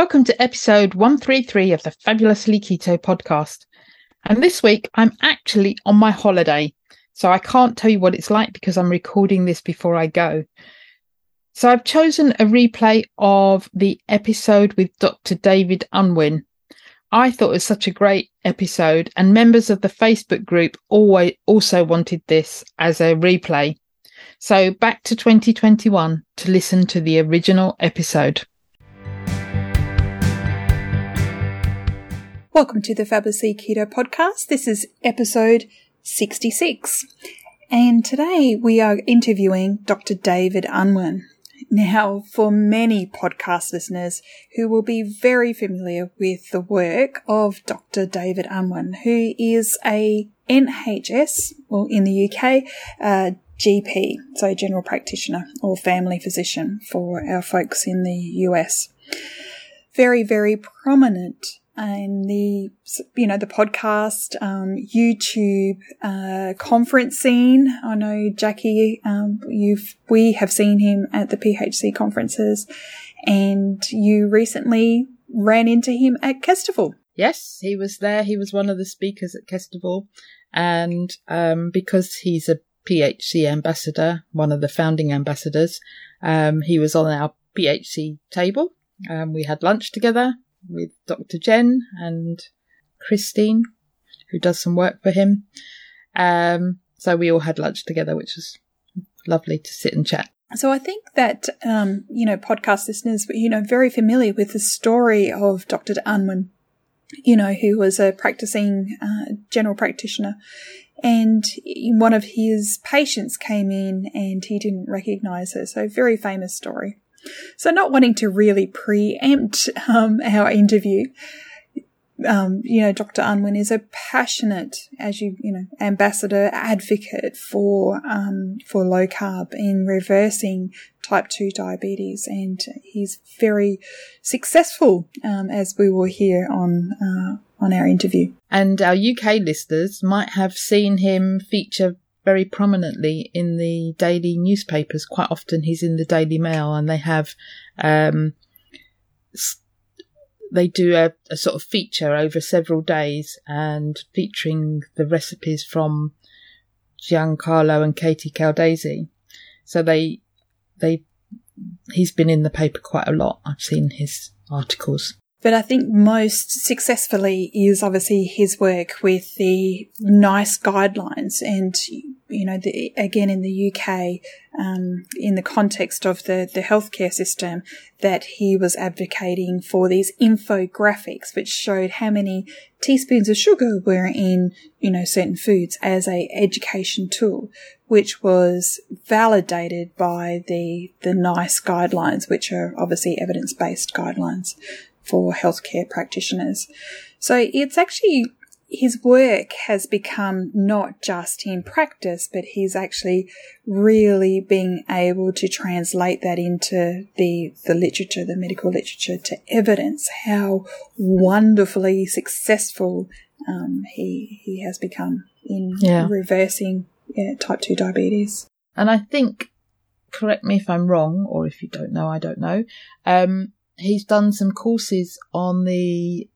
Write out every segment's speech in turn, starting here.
Welcome to episode 133 of the Fabulously Keto podcast. And this week I'm actually on my holiday, so I can't tell you what it's like because I'm recording this before I go. So I've chosen a replay of the episode with Dr. David Unwin. I thought it was such a great episode, and members of the Facebook group always also wanted this as a replay. So back to 2021 to listen to the original episode. Welcome to the Fabulously Keto podcast. This is episode 66. And today we are interviewing Dr. David Unwin. Now, for many podcast listeners who will be very familiar with the work of Dr. David Unwin, who is a NHS, well, in the UK, uh, GP, so general practitioner or family physician for our folks in the US. Very, very prominent and the you know the podcast, um, YouTube uh, conference scene. I know Jackie, um, you've we have seen him at the PHC conferences, and you recently ran into him at Kestival. Yes, he was there. He was one of the speakers at Kestival, and um, because he's a PHC ambassador, one of the founding ambassadors, um, he was on our PHC table. Um, we had lunch together with Dr. Jen and Christine, who does some work for him. Um, so we all had lunch together, which was lovely to sit and chat. So I think that um, you know podcast listeners, you know, very familiar with the story of Dr. Unwin, you know, who was a practicing uh, general practitioner, and one of his patients came in and he didn't recognise her. So very famous story. So, not wanting to really preempt um, our interview, um, you know, Dr. Unwin is a passionate, as you, you know, ambassador advocate for, um, for low carb in reversing type 2 diabetes. And he's very successful, um, as we will hear on, uh, on our interview. And our UK listeners might have seen him feature very prominently in the daily newspapers. Quite often he's in the Daily Mail and they have, um, they do a, a, sort of feature over several days and featuring the recipes from Giancarlo and Katie Caldesi. So they, they, he's been in the paper quite a lot. I've seen his articles. But I think most successfully is obviously his work with the NICE guidelines and, you know, the, again in the UK, um, in the context of the, the healthcare system, that he was advocating for these infographics which showed how many teaspoons of sugar were in, you know, certain foods as a education tool, which was validated by the, the NICE guidelines, which are obviously evidence-based guidelines for healthcare practitioners. So it's actually his work has become not just in practice, but he's actually really being able to translate that into the, the literature, the medical literature to evidence how wonderfully successful um, he, he has become in yeah. reversing yeah, type 2 diabetes. And I think, correct me if I'm wrong, or if you don't know, I don't know. Um, he's done some courses on the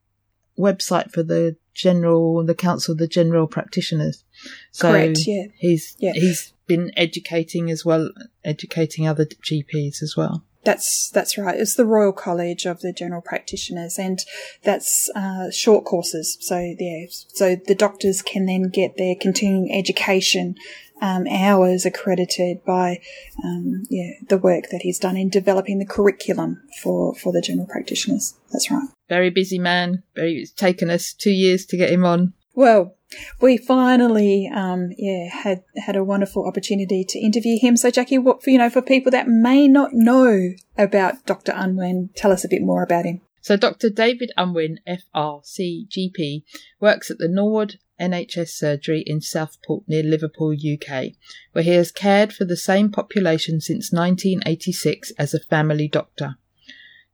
website for the general, the Council of the General Practitioners. So Correct, yeah. He's, yeah. he's been educating as well, educating other GPs as well. That's that's right. It's the Royal College of the General Practitioners, and that's uh, short courses. So yeah, so the doctors can then get their continuing education um, hours accredited by um, yeah the work that he's done in developing the curriculum for for the general practitioners. That's right. Very busy man. Very. It's taken us two years to get him on. Well, we finally, um, yeah, had had a wonderful opportunity to interview him. So, Jackie, what for you know for people that may not know about Dr. Unwin, tell us a bit more about him. So, Dr. David Unwin, FRC GP, works at the Norwood NHS surgery in Southport near Liverpool, UK, where he has cared for the same population since 1986 as a family doctor.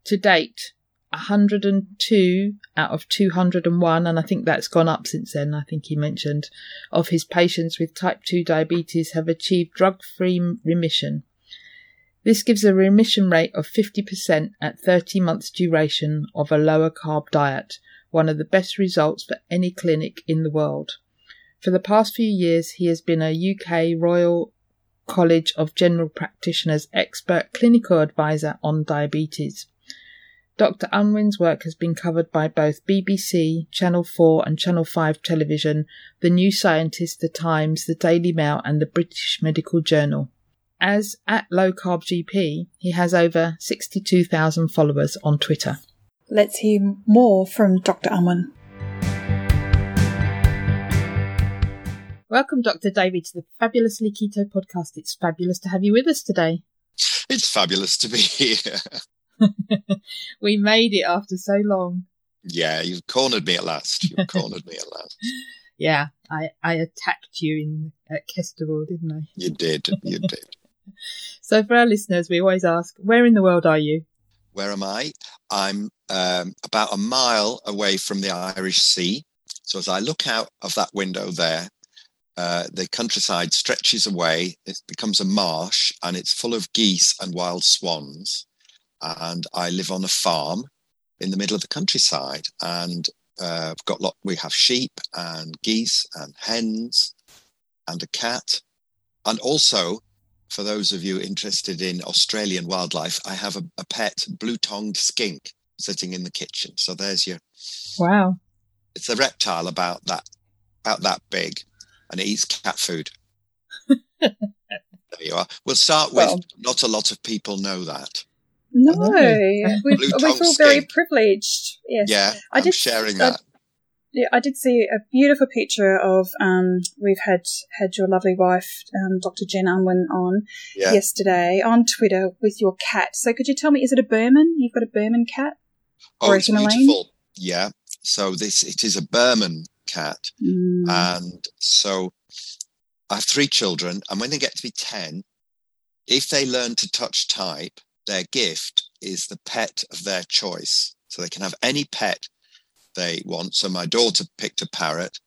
To date, 102 out of 201, and I think that's gone up since then, I think he mentioned, of his patients with type 2 diabetes have achieved drug free remission. This gives a remission rate of 50% at 30 months duration of a lower carb diet, one of the best results for any clinic in the world. For the past few years, he has been a UK Royal College of General Practitioners expert clinical advisor on diabetes. Dr. Unwin's work has been covered by both BBC, Channel 4 and Channel 5 television, The New Scientist, The Times, The Daily Mail and the British Medical Journal. As at Low Carb GP, he has over 62,000 followers on Twitter. Let's hear more from Dr. Unwin. Welcome, Dr. David, to the Fabulously Keto podcast. It's fabulous to have you with us today. It's fabulous to be here. we made it after so long. Yeah, you've cornered me at last. You've cornered me at last. Yeah, I, I attacked you in at Kesterville, didn't I? You did. You did. so, for our listeners, we always ask, where in the world are you? Where am I? I'm um, about a mile away from the Irish Sea. So as I look out of that window there, uh, the countryside stretches away. It becomes a marsh and it's full of geese and wild swans. And I live on a farm in the middle of the countryside. And uh, I've got lot. We have sheep and geese and hens and a cat, and also for those of you interested in Australian wildlife, I have a, a pet blue-tongued skink sitting in the kitchen. So there's your wow. It's a reptile about that about that big, and it eats cat food. there you are. We'll start with well, not a lot of people know that. No, we, feel very privileged. Yes. Yeah, I I'm did, sharing that. Yeah, I did see a beautiful picture of. Um, we've had had your lovely wife, um, Dr. Jen Unwin, on yeah. yesterday on Twitter with your cat. So, could you tell me, is it a Birman? You've got a Birman cat? Oh, it's beautiful. Yeah. So this it is a Birman cat, mm. and so I have three children, and when they get to be ten, if they learn to touch type, their gift is the pet of their choice. So they can have any pet they want. So my daughter picked a parrot,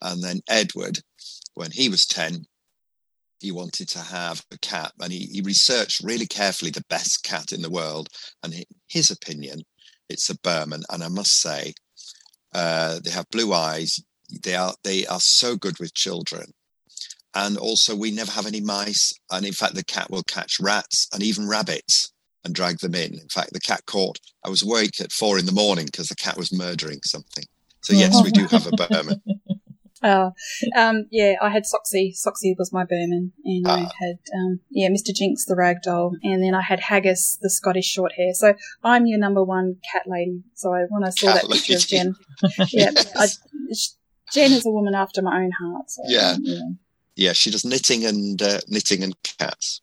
and then Edward, when he was 10, he wanted to have a cat and he, he researched really carefully the best cat in the world. And his opinion, it's a Birman. And I must say, uh, they have blue eyes. They are they are so good with children. And also, we never have any mice. And in fact, the cat will catch rats and even rabbits and drag them in. In fact, the cat caught, I was awake at four in the morning because the cat was murdering something. So, yes, we do have a Birman. Oh, um, yeah, I had Soxy. Soxy was my Birman. and ah. I had, um, yeah, Mr. Jinx, the ragdoll, and then I had Haggis, the Scottish short hair. So I'm your number one cat lady. So I, when I saw cat that picture of Jen, yeah, I, Jen is a woman after my own heart. So, yeah. yeah. yeah, she does knitting and uh, knitting and cats.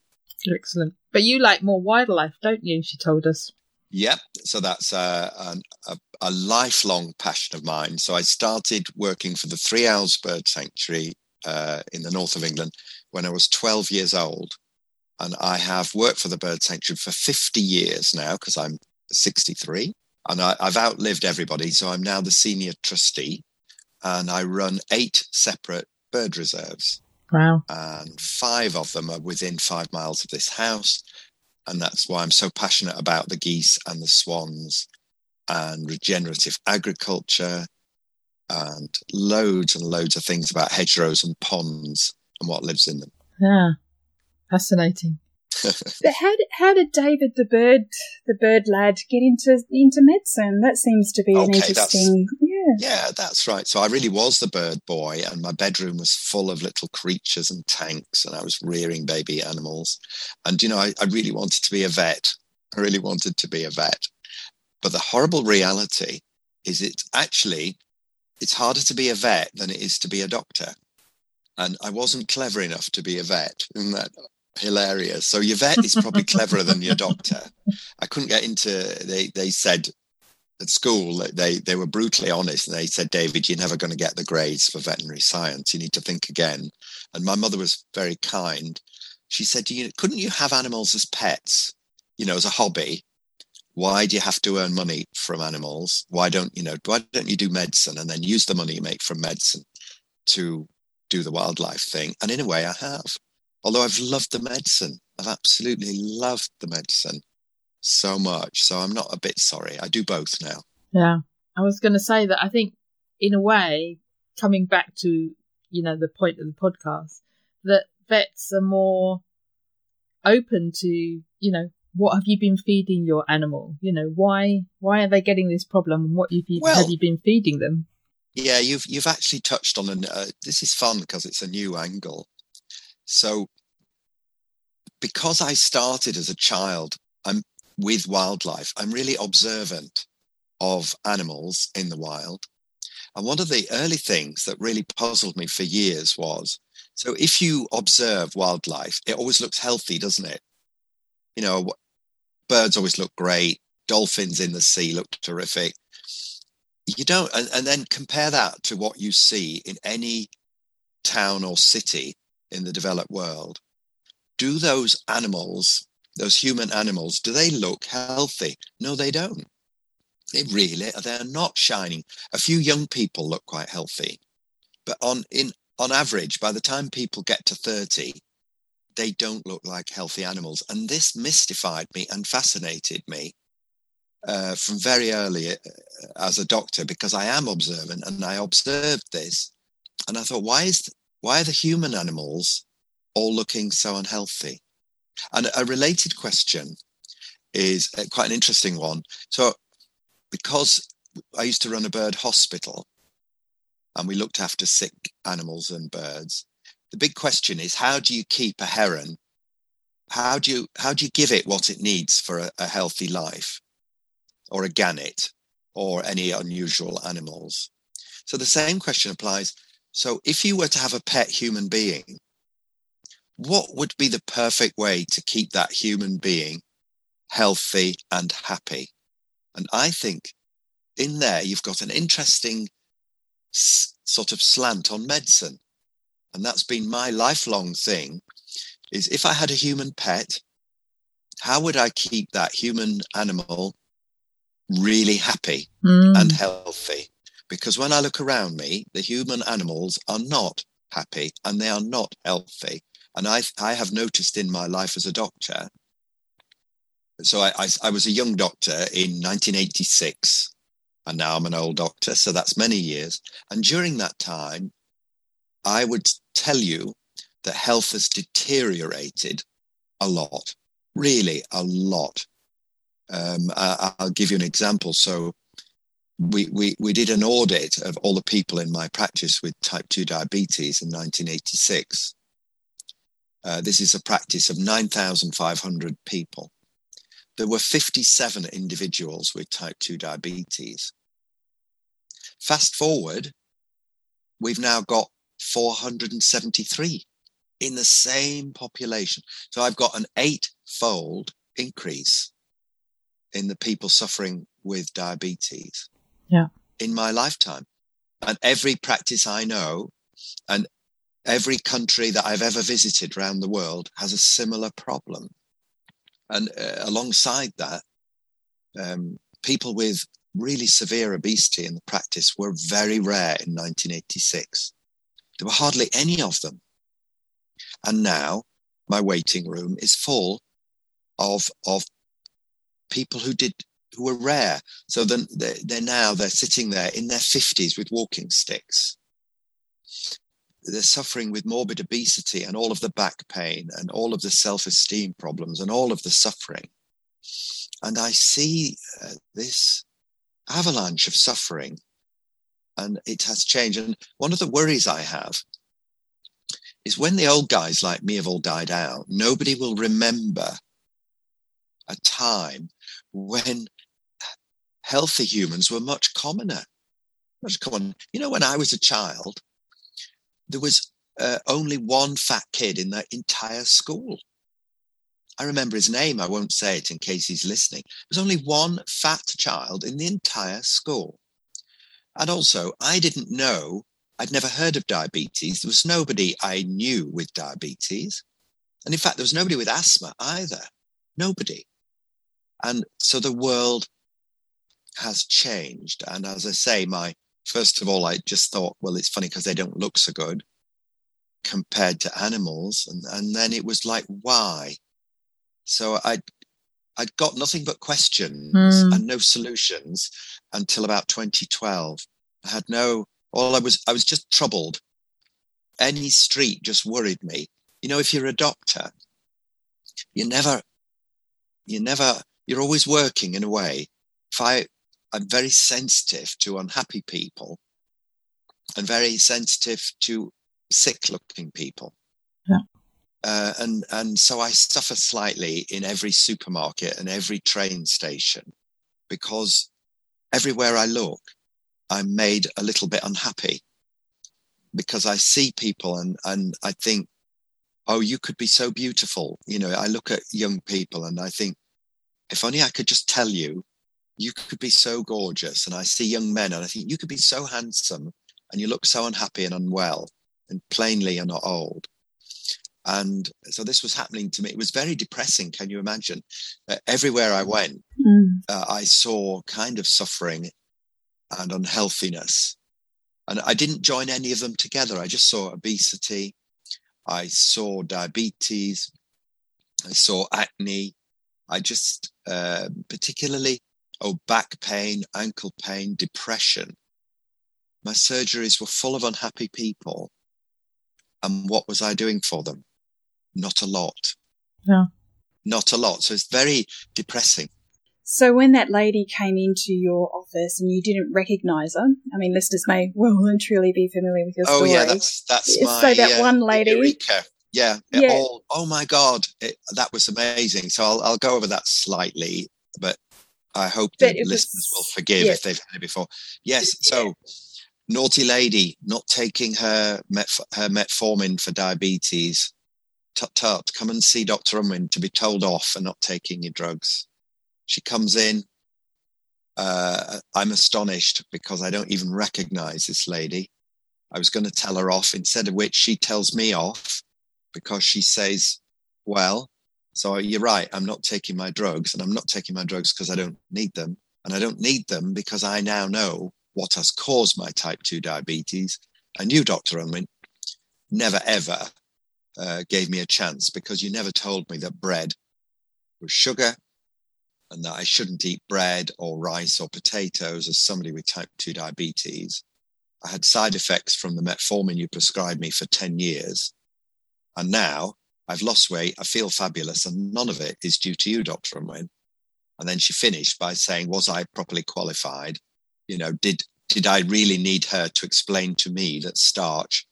Excellent. But you like more wildlife, don't you? She told us. Yep. So that's a, a, a, lifelong passion of mine. So I started working for the Three Owls Bird Sanctuary uh, in the north of England when I was 12 years old. And I have worked for the Bird Sanctuary for 50 years now because I'm 63 and I, I've outlived everybody. So I'm now the senior trustee and I run eight separate bird reserves. Wow. And five of them are within five miles of this house. And that's why I'm so passionate about the geese and the swans and regenerative agriculture and loads and loads of things about hedgerows and ponds and what lives in them. Yeah. Fascinating. but how did, how did David the bird the bird lad get into into medicine? That seems to be an okay, interesting. Yeah. Yeah, that's right. So I really was the bird boy, and my bedroom was full of little creatures and tanks, and I was rearing baby animals. And you know, I, I really wanted to be a vet. I really wanted to be a vet. But the horrible reality is it's actually it's harder to be a vet than it is to be a doctor. And I wasn't clever enough to be a vet. Isn't that hilarious? So your vet is probably cleverer than your doctor. I couldn't get into they they said at school they they were brutally honest and they said david you're never going to get the grades for veterinary science you need to think again and my mother was very kind she said you couldn't you have animals as pets you know as a hobby why do you have to earn money from animals? Why don't you know? Why don't you do medicine and then use the money you make from medicine to do the wildlife thing? And in a way, I have. Although I've loved the medicine, I've absolutely loved the medicine so much. So I'm not a bit sorry. I do both now. Yeah, I was going to say that I think, in a way, coming back to you know the point of the podcast, that vets are more open to you know what have you been feeding your animal? You know, why why are they getting this problem? And what have you, well, have you been feeding them? Yeah, you've you've actually touched on an. Uh, this is fun because it's a new angle. So, because I started as a child, I'm with wildlife. I'm really observant of animals in the wild. And one of the early things that really puzzled me for years was so if you observe wildlife, it always looks healthy, doesn't it? You know, birds always look great. Dolphins in the sea look terrific. You don't, and, and then compare that to what you see in any town or city in the developed world. Do those animals, those human animals, do they look healthy? No, they don't. They really, they're not shining. A few young people look quite healthy, but on in on average, by the time people get to 30, they don't look like healthy animals. And this mystified me and fascinated me uh, from very early uh, as a doctor because I am observant and I observed this. And I thought, why is why are the human animals all looking so unhealthy? And a related question is uh, quite an interesting one. So, because I used to run a bird hospital and we looked after sick animals and birds, the big question is how do you keep a heron? How do you how do you give it what it needs for a, a healthy life? Or a gannet? Or any unusual animals? So the same question applies. So if you were to have a pet human being what would be the perfect way to keep that human being healthy and happy? And i think in there you've got an interesting s- sort of slant on medicine and that's been my lifelong thing is if I had a human pet, how would I keep that human animal really happy mm. and healthy? Because when I look around me, the human animals are not happy and they are not healthy. And I, I have noticed in my life as a doctor. So I, I, I was a young doctor in 1986, and now I'm an old doctor. So that's many years. And during that time, I would tell you that health has deteriorated a lot, really a lot. Um, I, will give you an example. So we, we, we did an audit of all the people in my practice with type 2 diabetes in 1986. Uh, this is a practice of 9,500 people. There were 57 individuals with type 2 diabetes. Fast forward, we've now got 473 in the same population. So I've got an eight-fold increase in the people suffering with diabetes. Yeah. In my lifetime. And every practice I know and every country that I've ever visited around the world has a similar problem. And uh, alongside that, um, people with really severe obesity in the practice were very rare in 1986. There were hardly any of them. And now my waiting room is full of, of people who did, who were rare. So then they're, they're now, they're sitting there in their fifties with walking sticks. they're suffering with morbid obesity and all of the back pain and all of the self-esteem problems and all of the suffering and i see uh, this avalanche of suffering and it has changed and one of the worries i have is when the old guys like me have all died out nobody will remember a time when healthy humans were much commoner much common you know when i was a child there was uh, only one fat kid in the entire school. I remember his name. I won't say it in case he's listening. There was only one fat child in the entire school. And also, I didn't know, I'd never heard of diabetes. There was nobody I knew with diabetes. And in fact, there was nobody with asthma either. Nobody. And so the world has changed. And as I say, my first of all, I just thought, well, it's funny because they don't look so good compared to animals. And, and then it was like, why? So I, I'd got nothing but questions mm. and no solutions until about 2012. I had no, all I was, I was just troubled. Any street just worried me. You know, if you're a doctor, you never, you never, you're always working in a way. If I, I'm very sensitive to unhappy people and very sensitive to sick looking people. Yeah. Uh, and and so I suffer slightly in every supermarket and every train station because everywhere I look, I'm made a little bit unhappy because I see people and and I think, oh, you could be so beautiful. You know, I look at young people and I think, if only I could just tell you you could be so gorgeous. And I see young men and I think you could be so handsome and you look so unhappy and unwell and plainly you're not old. And so this was happening to me. It was very depressing. Can you imagine? Uh, everywhere I went, mm. uh, I saw kind of suffering and unhealthiness. And I didn't join any of them together. I just saw obesity. I saw diabetes. I saw acne. I just, uh, particularly oh, back pain, ankle pain, depression. My surgeries were full of unhappy people. And what was I doing for them? Not a lot. Yeah. Not a lot. So it's very depressing. So when that lady came into your office and you didn't recognise her, I mean, listeners may well and truly be familiar with your story. Oh yeah, that's that's my so that one lady. Eureka. Yeah, yeah. All, oh my God, it, that was amazing. So I'll I'll go over that slightly, but I hope the listeners will forgive yes. if they've had it before. Yes. So, naughty lady not taking her met, her metformin for diabetes. Tut tut. Come and see Dr. Unwin to be told off for not taking your drugs. She comes in. Uh, I'm astonished because I don't even recognize this lady. I was going to tell her off, instead of which she tells me off because she says, Well, so you're right. I'm not taking my drugs and I'm not taking my drugs because I don't need them. And I don't need them because I now know what has caused my type 2 diabetes. And you, Dr. Unwin, never ever uh, gave me a chance because you never told me that bread was sugar and that I shouldn't eat bread or rice or potatoes as somebody with type 2 diabetes. I had side effects from the metformin you prescribed me for 10 years. And now I've lost weight. I feel fabulous. And none of it is due to you, Dr. Unwin. And then she finished by saying, was I properly qualified? You know, did, did I really need her to explain to me that starch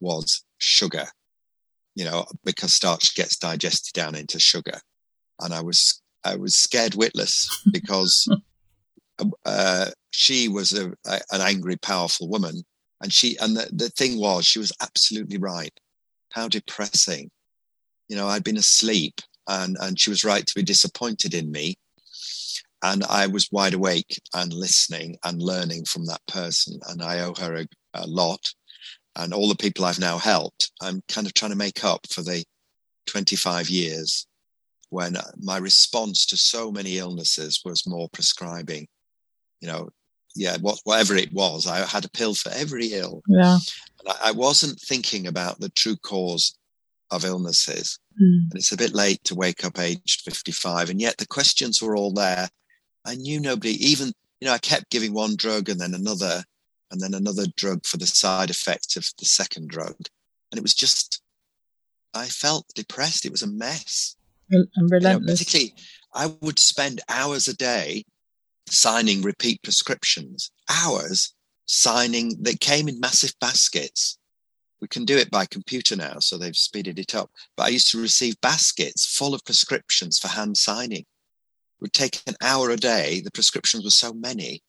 was sugar? You know, because starch gets digested down into sugar. And I was, I was scared witless because uh, she was a, a, an angry, powerful woman. And she, and the, the thing was, she was absolutely right. How depressing you know, I'd been asleep and, and she was right to be disappointed in me. And I was wide awake and listening and learning from that person. And I owe her a, a lot. And all the people I've now helped, I'm kind of trying to make up for the 25 years when my response to so many illnesses was more prescribing. You know, yeah, what, whatever it was, I had a pill for every ill. Yeah. And I, I wasn't thinking about the true cause of illnesses. Mm. And it's a bit late to wake up aged 55. And yet the questions were all there. I knew nobody, even, you know, I kept giving one drug and then another, and then another drug for the side effects of the second drug. And it was just, I felt depressed. It was a mess. And relentless. You know, I would spend hours a day signing repeat prescriptions, hours signing. They came in massive baskets. We can do it by computer now, so they've speeded it up. But I used to receive baskets full of prescriptions for hand signing. It would take an hour a day. The prescriptions were so many.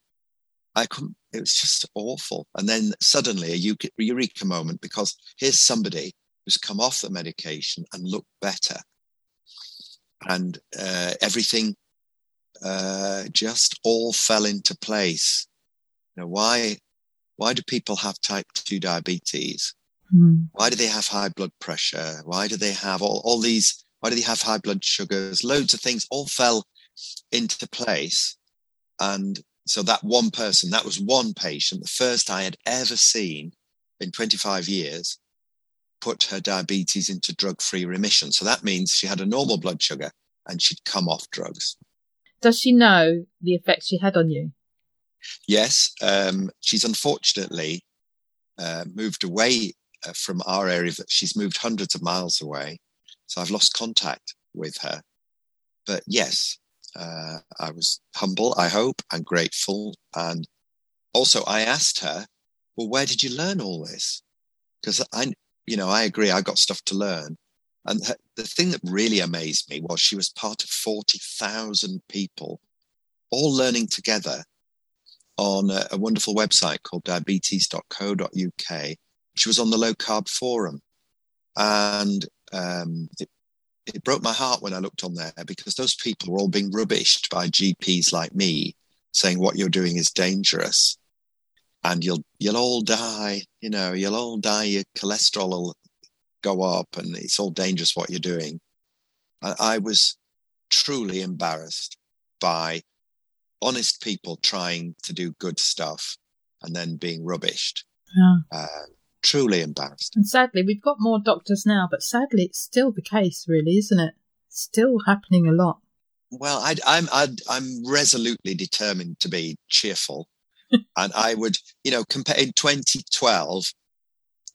I couldn't, it was just awful. And then suddenly a eureka moment because here's somebody who's come off the medication and looked better. And uh, everything uh, just all fell into place. You know, why, why do people have type 2 diabetes? Mm. Why do they have high blood pressure? Why do they have all, all these? Why do they have high blood sugars? Loads of things all fell into place. And so that one person, that was one patient, the first I had ever seen in 25 years, put her diabetes into drug free remission. So that means she had a normal blood sugar and she'd come off drugs. Does she know the effect she had on you? Yes. Um, she's unfortunately uh, moved away uh, from our area. She's moved hundreds of miles away. So I've lost contact with her. But yes, uh, I was humble, I hope, and grateful. And also, I asked her, well, where did you learn all this? Because I, you know, I agree, I got stuff to learn. And the thing that really amazed me was she was part of 40,000 people all learning together on a, a wonderful website called diabetes.co.uk. She was on the low carb forum. And um, it, it broke my heart when I looked on there because those people were all being rubbished by GPs like me saying what you're doing is dangerous and you'll you'll all die you know you'll all die your cholesterol will go up and it's all dangerous what you're doing. I, I was truly embarrassed by honest people trying to do good stuff and then being rubbished. Yeah. Uh, truly embarrassed. And sadly, we've got more doctors now, but sadly, it's still the case, really, isn't it? It's still happening a lot. Well, i am I'm, I'm resolutely determined to be cheerful, and I would, you know, compare in 2012,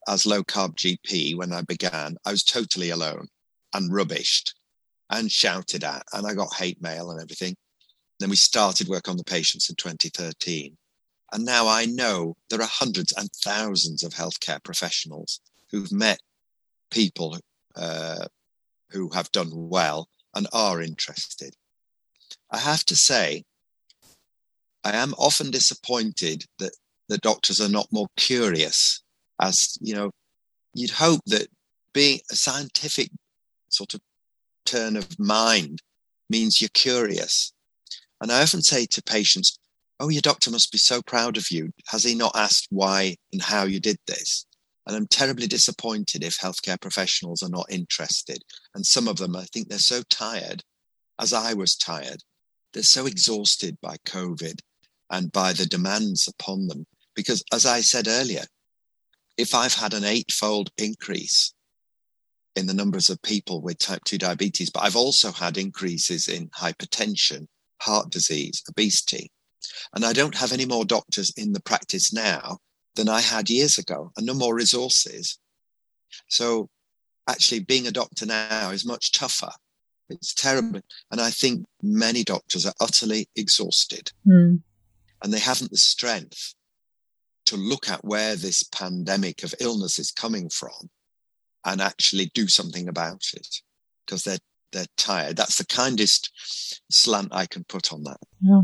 as low carb GP when I began, I was totally alone and rubbished and shouted at, and I got hate mail and everything. Then we started work on the patients in 2013. And now I know there are hundreds and thousands of healthcare professionals who've met people uh, who have done well and are interested. I have to say, I am often disappointed that the doctors are not more curious as you know you'd hope that being a scientific sort of turn of mind means you're curious and i often say to patients oh your doctor must be so proud of you. Has he not asked why and how you did this? And i'm terribly disappointed if healthcare professionals are not interested. And some of them i think they're so tired as i was tired they're so exhausted by covid and by the demands upon them. Because as i said earlier if I've had an eightfold increase in the numbers of people with type 2 diabetes, but I've also had increases in hypertension, heart disease, obesity, and I don't have any more doctors in the practice now than I had years ago and no more resources. So actually being a doctor now is much tougher. It's terrible. And I think many doctors are utterly exhausted mm. and they haven't the strength to look at where this pandemic of illness is coming from and actually do something about it because they're they're tired. That's the kindest slant I can put on that. Yeah.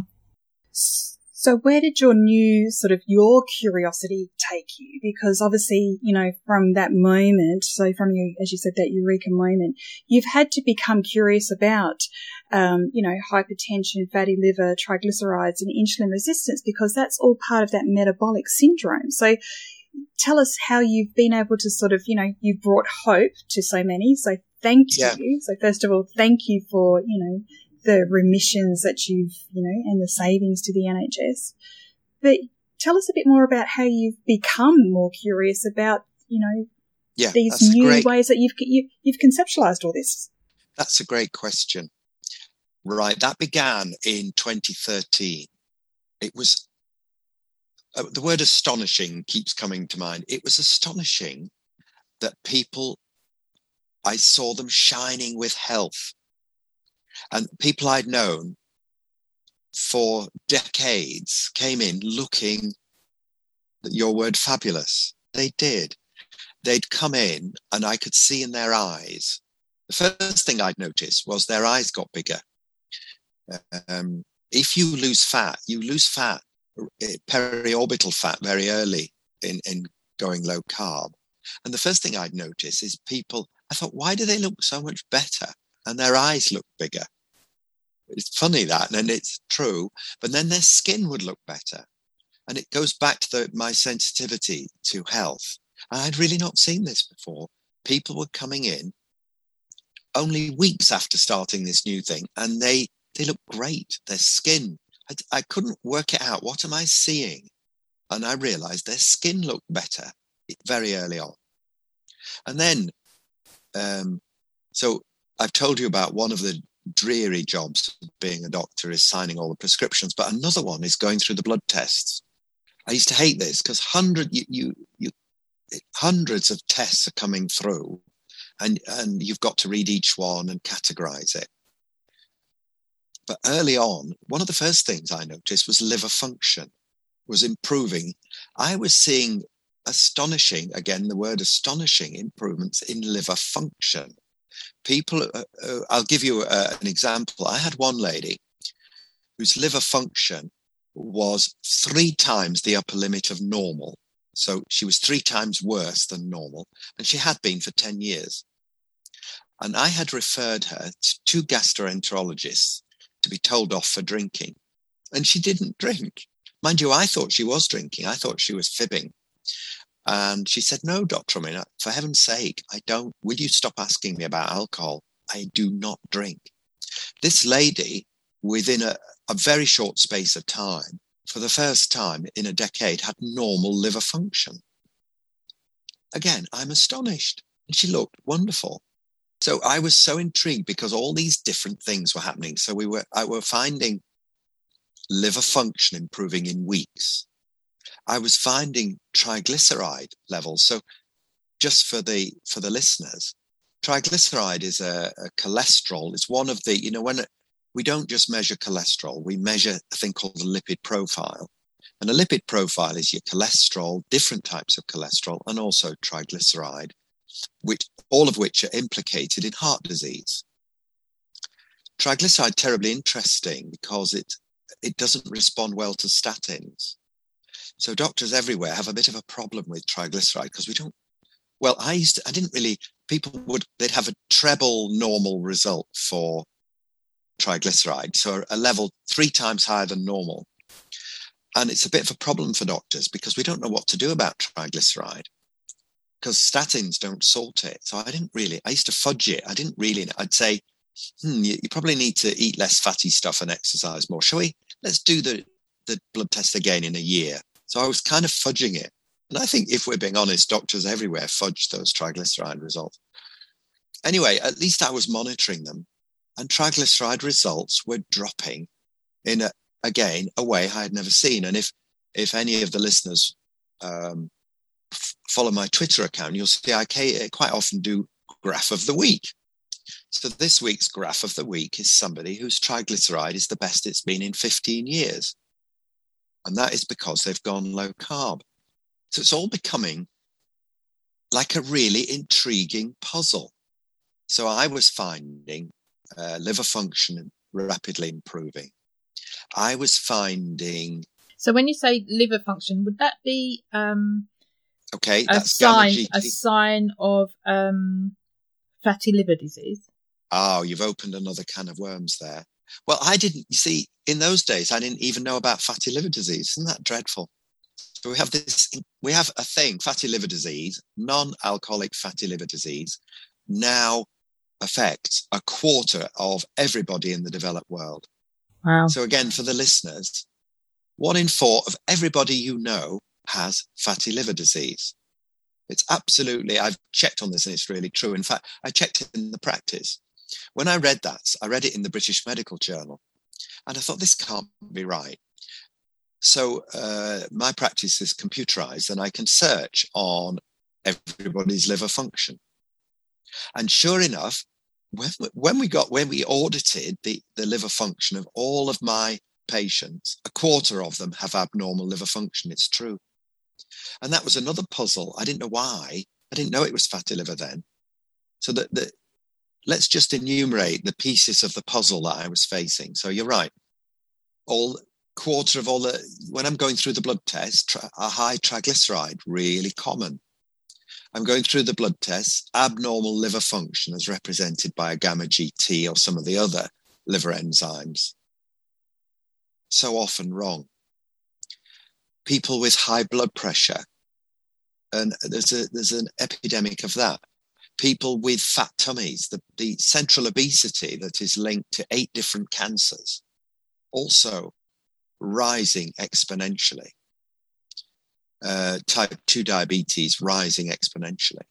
So where did your new sort of your curiosity take you? Because obviously, you know, from that moment, so from you, as you said, that eureka moment, you've had to become curious about, um, you know, hypertension, fatty liver, triglycerides and insulin resistance because that's all part of that metabolic syndrome. So tell us how you've been able to sort of, you know, you've brought hope to so many. So thank yeah. you. So first of all, thank you for, you know, the remissions that you've, you know, and the savings to the NHS. But tell us a bit more about how you've become more curious about, you know, yeah, these new great, ways that you've you, you've conceptualized all this. That's a great question. Right, that began in 2013. It was uh, the word astonishing keeps coming to mind. It was astonishing that people, I saw them shining with health. And people I'd known for decades came in looking, your word fabulous. They did. They'd come in and I could see in their eyes. The first thing I'd noticed was their eyes got bigger. Um, if you lose fat, you lose fat, eh, periorbital fat very early in, in going low carb. And the first thing I'd notice is people, I thought, why do they look so much better? And their eyes look bigger. It's funny that, and it's true. But then their skin would look better. And it goes back to the, my sensitivity to health. I'd really not seen this before. People were coming in only weeks after starting this new thing, and they they look great. Their skin, I, I couldn't work it out. What am I seeing? And I realized their skin looked better very early on. And then, um, so I've told you about one of the dreary jobs of being a doctor is signing all the prescriptions, but another one is going through the blood tests. I used to hate this because hundred you, you you hundreds of tests are coming through, and and you've got to read each one and categorize it. But early on, one of the first things I noticed was liver function was improving. I was seeing astonishing, again, the word astonishing improvements in liver function. People, uh, uh, I'll give you uh, an example. I had one lady whose liver function was three times the upper limit of normal. So she was three times worse than normal, and she had been for 10 years. And I had referred her to two gastroenterologists to be told off for drinking. And she didn't drink. Mind you, I thought she was drinking. I thought she was fibbing. And she said, No, Dr. Unwin, uh, for heaven's sake, I don't. Will you stop asking me about alcohol? I do not drink. This lady, within a, a very short space of time, for the first time in a decade, had normal liver function. Again, I'm astonished. And she looked wonderful. So I was so intrigued because all these different things were happening. So we were, I were finding liver function improving in weeks. I was finding triglyceride levels. So just for the for the listeners, triglyceride is a, a cholesterol. It's one of the, you know, when we don't just measure cholesterol, we measure a thing called the lipid profile. And a lipid profile is your cholesterol, different types of cholesterol, and also triglyceride which all of which are implicated in heart disease. Triglyceride terribly interesting because it it doesn't respond well to statins. So doctors everywhere have a bit of a problem with triglyceride because we don't. Well, I used to, I didn't really. People would they'd have a treble normal result for triglyceride, so a level three times higher than normal. And it's a bit of a problem for doctors because we don't know what to do about triglyceride because statins don't salt it. So I didn't really, I used to fudge it. I didn't really, I'd say, hmm, you, you, probably need to eat less fatty stuff and exercise more. Shall we? Let's do the, the blood test again in a year. So I was kind of fudging it. And I think if we're being honest, doctors everywhere fudge those triglyceride results. Anyway, at least I was monitoring them and triglyceride results were dropping in a, again, a way I had never seen. And if, if any of the listeners um, follow my Twitter account, you'll see I quite often do graph of the week. So this week's graph of the week is somebody whose triglyceride is the best it's been in 15 years. And that is because they've gone low carb. So it's all becoming like a really intriguing puzzle. So I was finding uh, liver function rapidly improving. I was finding. So when you say liver function, would that be um, Okay, a sign a sign of um, fatty liver disease. Oh, you've opened another can of worms there. Well, I didn't you see in those days. I didn't even know about fatty liver disease. Isn't that dreadful? So we have this. We have a thing: fatty liver disease, non-alcoholic fatty liver disease, now affects a quarter of everybody in the developed world. Wow. So again, for the listeners, one in four of everybody you know has fatty liver disease. It's absolutely, I've checked on this and it's really true. In fact, I checked in the practice. When I read that, I read it in the British Medical Journal and I thought, this can't be right. So uh, my practice is computerized and I can search on everybody's liver function. And sure enough, when, when we got when we audited the, the liver function of all of my patients, a quarter of them have abnormal liver function. It's true. And that was another puzzle. I didn't know why. I didn't know it was fatty liver then. So that the, let's just enumerate the pieces of the puzzle that I was facing. So you're right. All quarter of all the when I'm going through the blood test, a high triglyceride, really common. I'm going through the blood tests, abnormal liver function as represented by a gamma GT or some of the other liver enzymes. So often wrong. People with high blood pressure, and there's a there's an epidemic of that. People with fat tummies, the, the central obesity that is linked to eight different cancers, also rising exponentially uh, type 2 diabetes rising exponentially.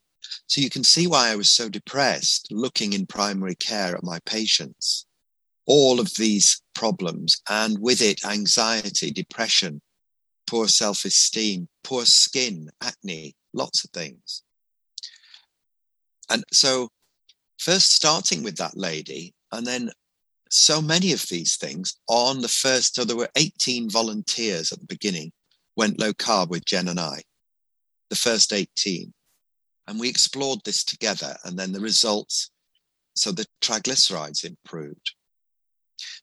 So you can see why I was so depressed looking in primary care at my patients. All of these problems, and with it, anxiety, depression, poor self esteem, poor skin, acne, lots of things. And so, first starting with that lady, and then so many of these things on the first, so there were 18 volunteers at the beginning went low carb with Jen and I, the first 18. And we explored this together. And then the results so the triglycerides improved,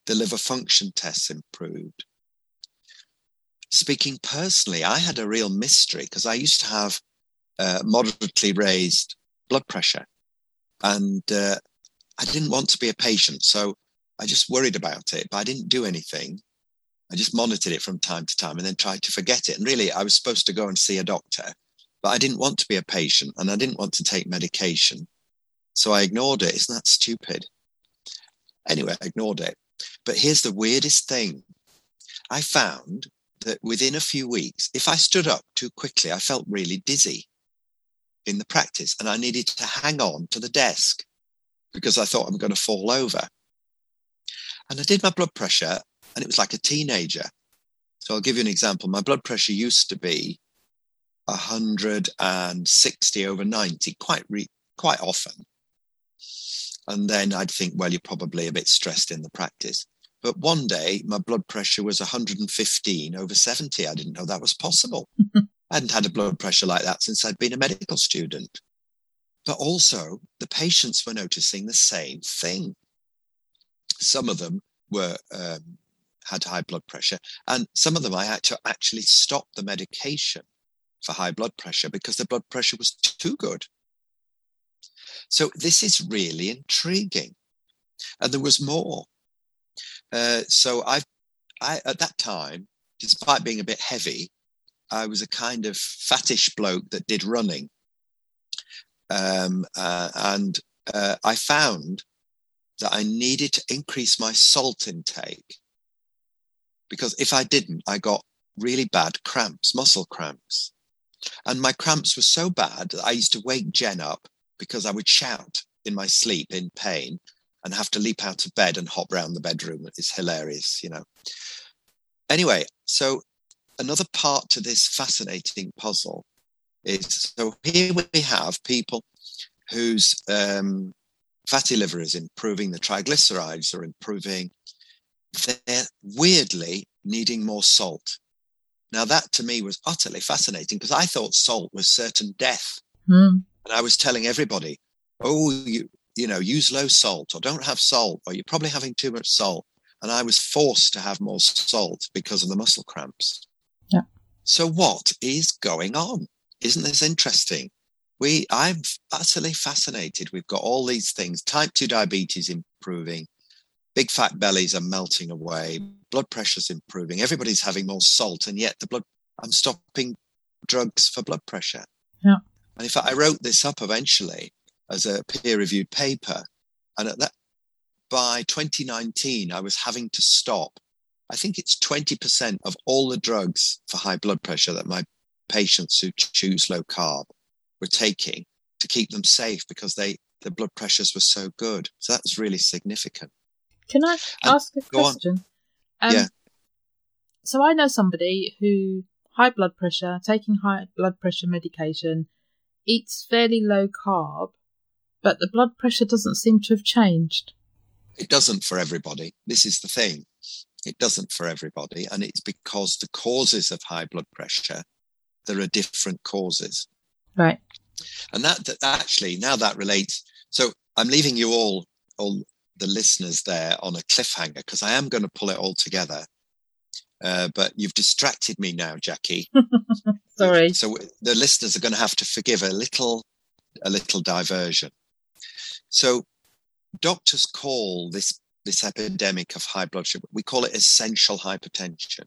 the liver function tests improved. Speaking personally, I had a real mystery because I used to have uh, moderately raised blood pressure and uh, I didn't want to be a patient. So I just worried about it, but I didn't do anything. I just monitored it from time to time and then tried to forget it. And really, I was supposed to go and see a doctor, but I didn't want to be a patient and I didn't want to take medication. So I ignored it. Isn't that stupid? Anyway, I ignored it. But here's the weirdest thing I found that within a few weeks, if I stood up too quickly, I felt really dizzy in the practice and I needed to hang on to the desk because I thought I'm going to fall over. And I did my blood pressure and it was like a teenager. So I'll give you an example. My blood pressure used to be 160 over 90 quite re- quite often. And then I'd think, well, you're probably a bit stressed in the practice. But one day my blood pressure was 115 over 70. I didn't know that was possible. I hadn't had a blood pressure like that since I'd been a medical student. But also, the patients were noticing the same thing. Some of them were um, had high blood pressure. And some of them I had to actually stop the medication for high blood pressure because the blood pressure was too good. So this is really intriguing. And there was more. Uh, so I, I, at that time, despite being a bit heavy, I was a kind of fattish bloke that did running. Um, uh, and uh, I found that I needed to increase my salt intake because if I didn't, I got really bad cramps, muscle cramps. And my cramps were so bad that I used to wake Jen up because I would shout in my sleep in pain and have to leap out of bed and hop around the bedroom. It's hilarious, you know. Anyway, so another part to this fascinating puzzle is so here we have people whose um, fatty liver is improving, the triglycerides are improving, they're weirdly needing more salt. Now, that to me was utterly fascinating because I thought salt was certain death. Mm. And I was telling everybody, oh, you, you know, use low salt or don't have salt, or you're probably having too much salt. And I was forced to have more salt because of the muscle cramps. Yeah. So what is going on? Isn't this interesting? We, I'm utterly fascinated. We've got all these things, type 2 diabetes improving, big fat bellies are melting away, blood pressure's improving, everybody's having more salt, and yet the blood I'm stopping drugs for blood pressure. Yeah. And in fact, I wrote this up eventually as a peer-reviewed paper, and at that by 2019, I was having to stop. I think it's 20% of all the drugs for high blood pressure that my patients who choose low carb were taking to keep them safe because they the blood pressures were so good. So that's really significant. Can I ask a question? Um, yeah. So I know somebody who high blood pressure, taking high blood pressure medication, eats fairly low carb, but the blood pressure doesn't seem to have changed. It doesn't for everybody. This is the thing. It doesn't for everybody. And it's because the causes of high blood pressure, there are different causes. Right. And that, that actually, now that relates. So I'm leaving you all, all the listeners there on a cliffhanger because I am going to pull it all together. Uh, but you've distracted me now, Jackie. Sorry. So the listeners are going to have to forgive a little, a little diversion. So doctors call this this epidemic of high blood sugar, we call it essential hypertension.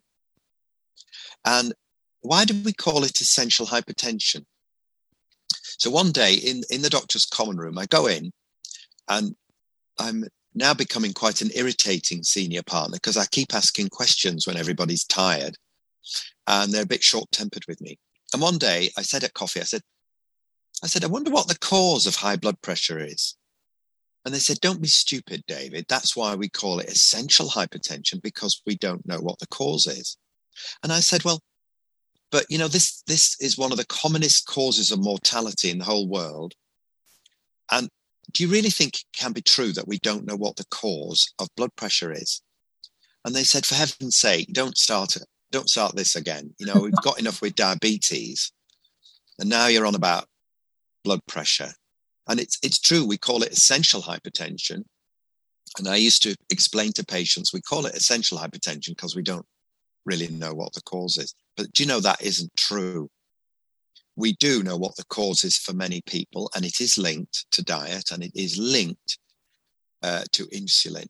And why do we call it essential hypertension? So one day in, in the doctor's common room, I go in and I'm now becoming quite an irritating senior partner because I keep asking questions when everybody's tired and they're a bit short tempered with me. And one day I said at coffee, I said, I said, I wonder what the cause of high blood pressure is. And they said, don't be stupid, David. That's why we call it essential hypertension because we don't know what the cause is. And I said, well, but you know, this, this is one of the commonest causes of mortality in the whole world. And do you really think it can be true that we don't know what the cause of blood pressure is? And they said, for heaven's sake, don't start it. Don't start this again. You know, we've got enough with diabetes. And now you're on about blood pressure. And it's, it's true, we call it essential hypertension. And I used to explain to patients, we call it essential hypertension because we don't really know what the cause is. But do you know that isn't true? We do know what the cause is for many people, and it is linked to diet and it is linked uh, to insulin.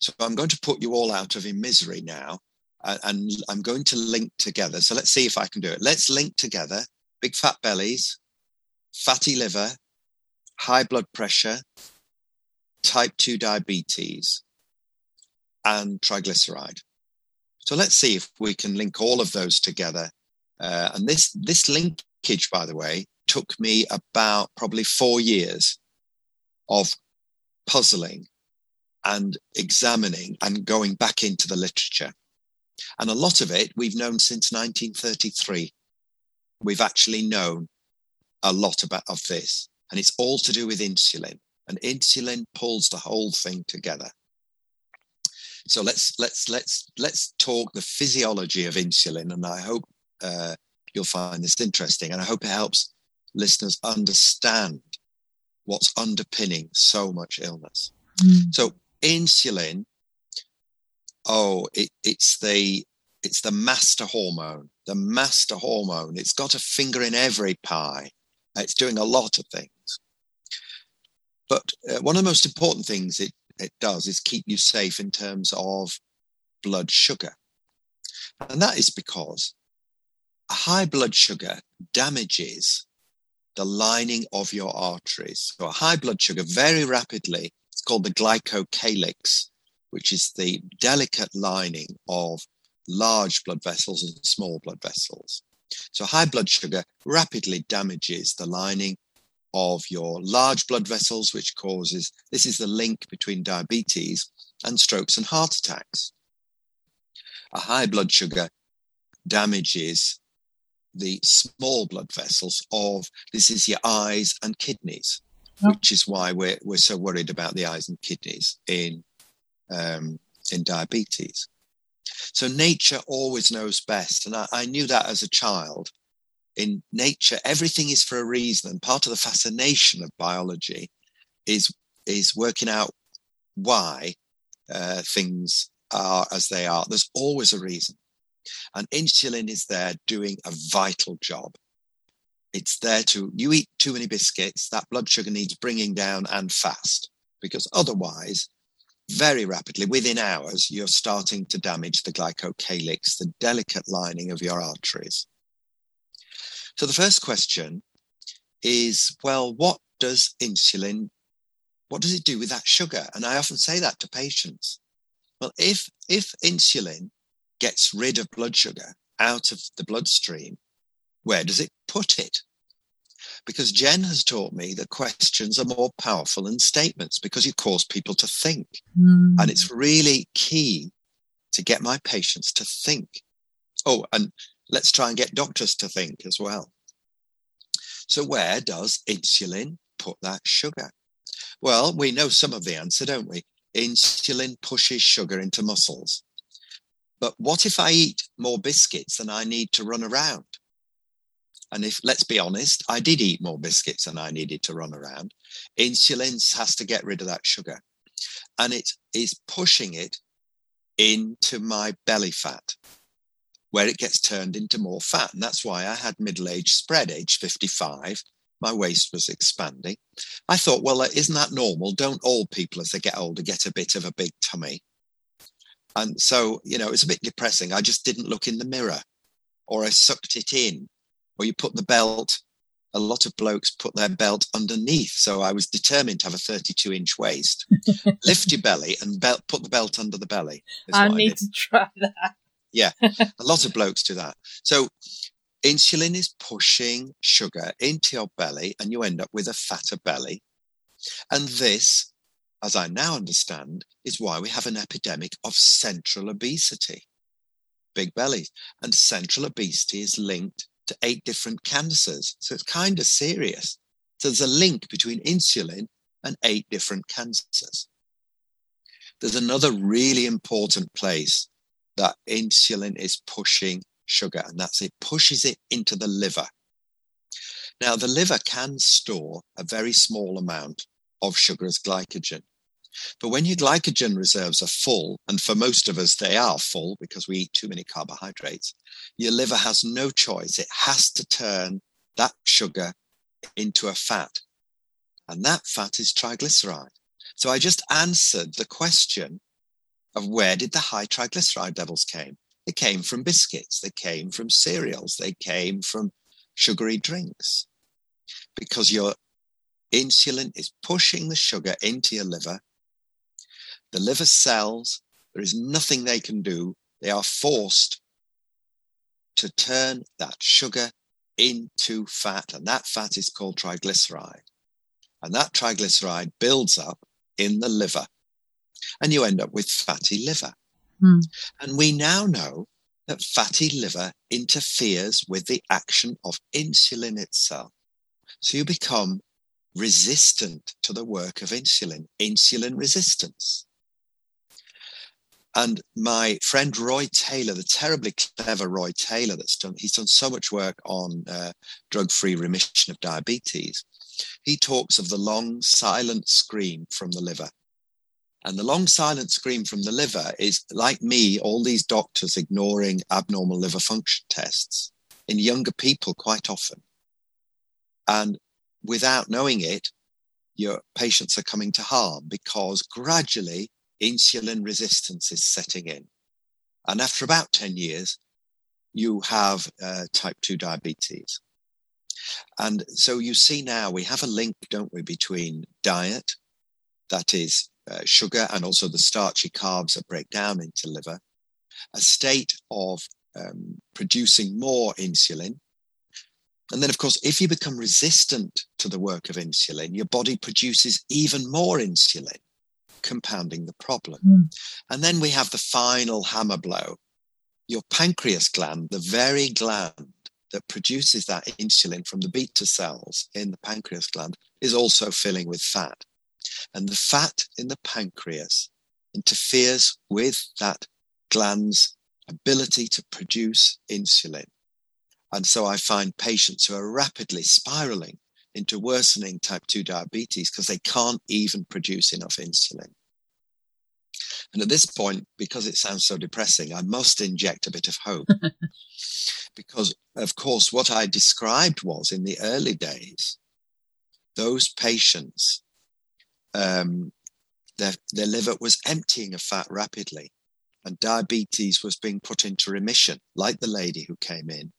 So I'm going to put you all out of misery now, and I'm going to link together. So let's see if I can do it. Let's link together big fat bellies, fatty liver, high blood pressure, type 2 diabetes, and triglyceride. So let's see if we can link all of those together. Uh, and this, this linkage, by the way, took me about probably four years of puzzling and examining and going back into the literature. And a lot of it we've known since 1933. We've actually known a lot about of this and it's all to do with insulin. And insulin pulls the whole thing together. So let's let's let's let's talk the physiology of insulin. And i hope uh, you'll find this interesting. And i hope it helps listeners understand what's underpinning so much illness. Mm. so insulin oh it, it's the it's the master hormone the master hormone. It's got a finger in every pie. It's doing a lot of things but uh, one of the most important things it, it does is keep you safe in terms of blood sugar. And that is because a high blood sugar damages the lining of your arteries. So a high blood sugar very rapidly, it's called the glycocalyx, which is the delicate lining of large blood vessels and small blood vessels. So high blood sugar rapidly damages the lining of your large blood vessels, which causes this is the link between diabetes and strokes and heart attacks. A high blood sugar damages the small blood vessels of this is your eyes and kidneys, which is why we're we're so worried about the eyes and kidneys in um, in diabetes. So nature always knows best, and I, I knew that as a child in nature, everything is for a reason. And part of the fascination of biology is, is working out why uh, things are as they are. There's always a reason. And insulin is there doing a vital job. It's there to, you eat too many biscuits, that blood sugar needs bringing down and fast, because otherwise, very rapidly, within hours, you're starting to damage the glycocalyx, the delicate lining of your arteries. So the first question is, well, what does insulin, what does it do with that sugar? And I often say that to patients. Well, if, if insulin gets rid of blood sugar out of the bloodstream, where does it put it? Because Jen has taught me that questions are more powerful than statements because you cause people to think. Mm. And it's really key to get my patients to think. Oh, and let's try and get doctors to think as well. So, where does insulin put that sugar? Well, we know some of the answer, don't we? Insulin pushes sugar into muscles. But what if I eat more biscuits than I need to run around? And if, let's be honest, I did eat more biscuits than I needed to run around, insulin has to get rid of that sugar. And it is pushing it into my belly fat, where it gets turned into more fat. And that's why I had middle age spread, age 55. My waist was expanding. I thought, well, isn't that normal? Don't all people, as they get older, get a bit of a big tummy? And so, you know, it's a bit depressing. I just didn't look in the mirror or I sucked it in or you put the belt. A lot of blokes put their belt underneath. So I was determined to have a 32 inch waist. Lift your belly and belt, put the belt under the belly. I need I to try that. Yeah. a lot of blokes do that. So insulin is pushing sugar into your belly and you end up with a fatter belly. And this, as I now understand, is why we have an epidemic of central obesity, big bellies. And central obesity is linked to eight different cancers. So it's kind of serious. So there's a link between insulin and eight different cancers. There's another really important place that insulin is pushing sugar, and that's it pushes it into the liver. Now, the liver can store a very small amount of sugar as glycogen. But when your glycogen reserves are full, and for most of us they are full because we eat too many carbohydrates, your liver has no choice. It has to turn that sugar into a fat. And that fat is triglyceride. So I just answered the question of where did the high triglyceride levels came? They came from biscuits, they came from cereals, they came from sugary drinks. Because your insulin is pushing the sugar into your liver the liver cells, there is nothing they can do. They are forced to turn that sugar into fat, and that fat is called triglyceride. And that triglyceride builds up in the liver, and you end up with fatty liver. Hmm. And we now know that fatty liver interferes with the action of insulin itself. So you become resistant to the work of insulin, insulin resistance. And my friend Roy Taylor, the terribly clever Roy Taylor, that's done, he's done so much work on uh, drug free remission of diabetes. He talks of the long silent scream from the liver. And the long silent scream from the liver is like me, all these doctors ignoring abnormal liver function tests in younger people quite often. And without knowing it, your patients are coming to harm because gradually insulin resistance is setting in. And after about 10 years, you have uh, type 2 diabetes. And so you see now we have a link, don't we, between diet, that is uh, sugar, and also the starchy carbs that break down into liver, a state of um, producing more insulin. And then, of course, if you become resistant to the work of insulin, your body produces even more insulin compounding the problem. Mm. And then we have the final hammer blow. Your pancreas gland, the very gland that produces that insulin from the beta cells in the pancreas gland, is also filling with fat. And the fat in the pancreas interferes with that gland's ability to produce insulin. And so I find patients who are rapidly spiraling into worsening type 2 diabetes because they can't even produce enough insulin. And at this point, because it sounds so depressing, I must inject a bit of hope. because, of course, what I described was in the early days, those patients, um, their, their liver was emptying of fat rapidly, and diabetes was being put into remission, like the lady who came in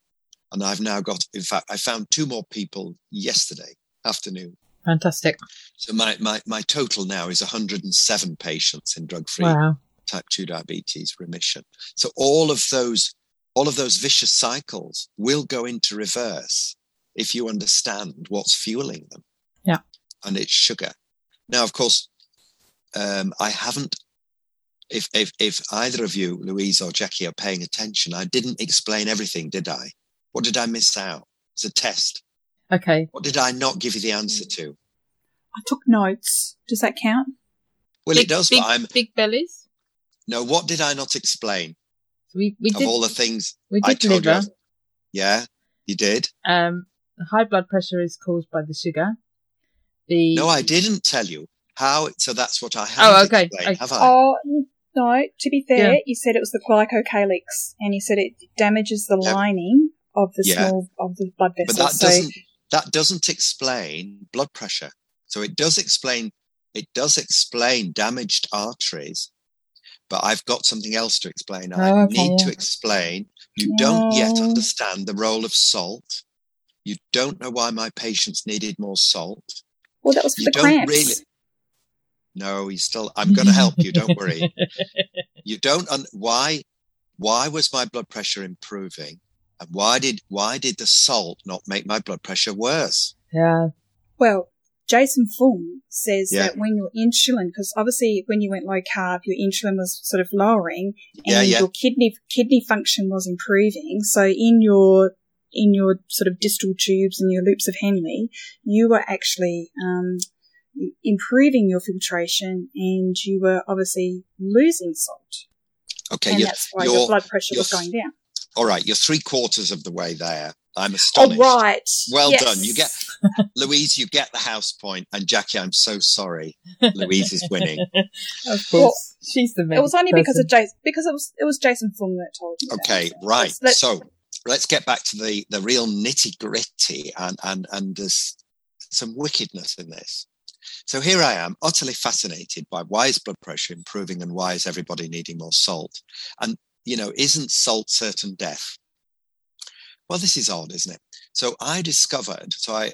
and I've now got, in fact, I found two more people yesterday afternoon. Fantastic. So my, my, my total now is 107 patients in drug-free wow. type 2 diabetes remission. So all of those, all of those vicious cycles will go into reverse if you understand what's fueling them. Yeah. And it's sugar. Now, of course, um, I haven't if, if if either of you, Louise or Jackie, are paying attention, I didn't explain everything, did I? What did I miss out? It's a test. Okay. What did I not give you the answer to? I took notes. Does that count? Well, big, it does, big, but I'm. Big bellies? No, what did I not explain? We, we of did, all the things we I told liver. you. Yeah, you did. Um, high blood pressure is caused by the sugar. The No, I didn't tell you how. So that's what I have Oh, okay, explained, okay. have I? Oh, no. To be fair, Yeah. you said it was the glycocalyx, and you said it damages the Yeah. lining of the Yeah. small of the blood vessels. but that so doesn't that doesn't explain blood pressure. So it does explain it does explain damaged arteries, but I've got something else to explain. I Oh, okay, need yeah. to explain. You don't yet understand the role of salt. You don't know why my patients needed more salt. Well, that was for you the don't cramps. really- No, you still. I'm going to help you. Don't worry. You don't. Un- why? Why was my blood pressure improving? And why did why did the salt not make my blood pressure worse? yeah. Well, Jason Fung says Yeah. that when your insulin, because obviously when you went low carb, your insulin was sort of lowering, and Yeah, yeah. your kidney kidney function was improving. So in your in your sort of distal tubes and your loops of Henle, you were actually um, improving your filtration, and you were obviously losing salt, Okay, and that's why your blood pressure was going down. all right. You're three quarters of the way there. I'm Oh, astonished. right. Well Yes. done. You get Louise. You get the house point, and Jackie. I'm so sorry. Louise is winning. Of course. She's the It was only because of Jason, because it was it was Jason Fung that told me. that. Okay, right. Let's- let's- So let's get back to the the real nitty gritty, and and and there's some wickedness in this. So here I am, utterly fascinated by why is blood pressure improving and why is everybody needing more salt? And you know, isn't salt certain death? Well, this is odd, isn't it? So I discovered. So I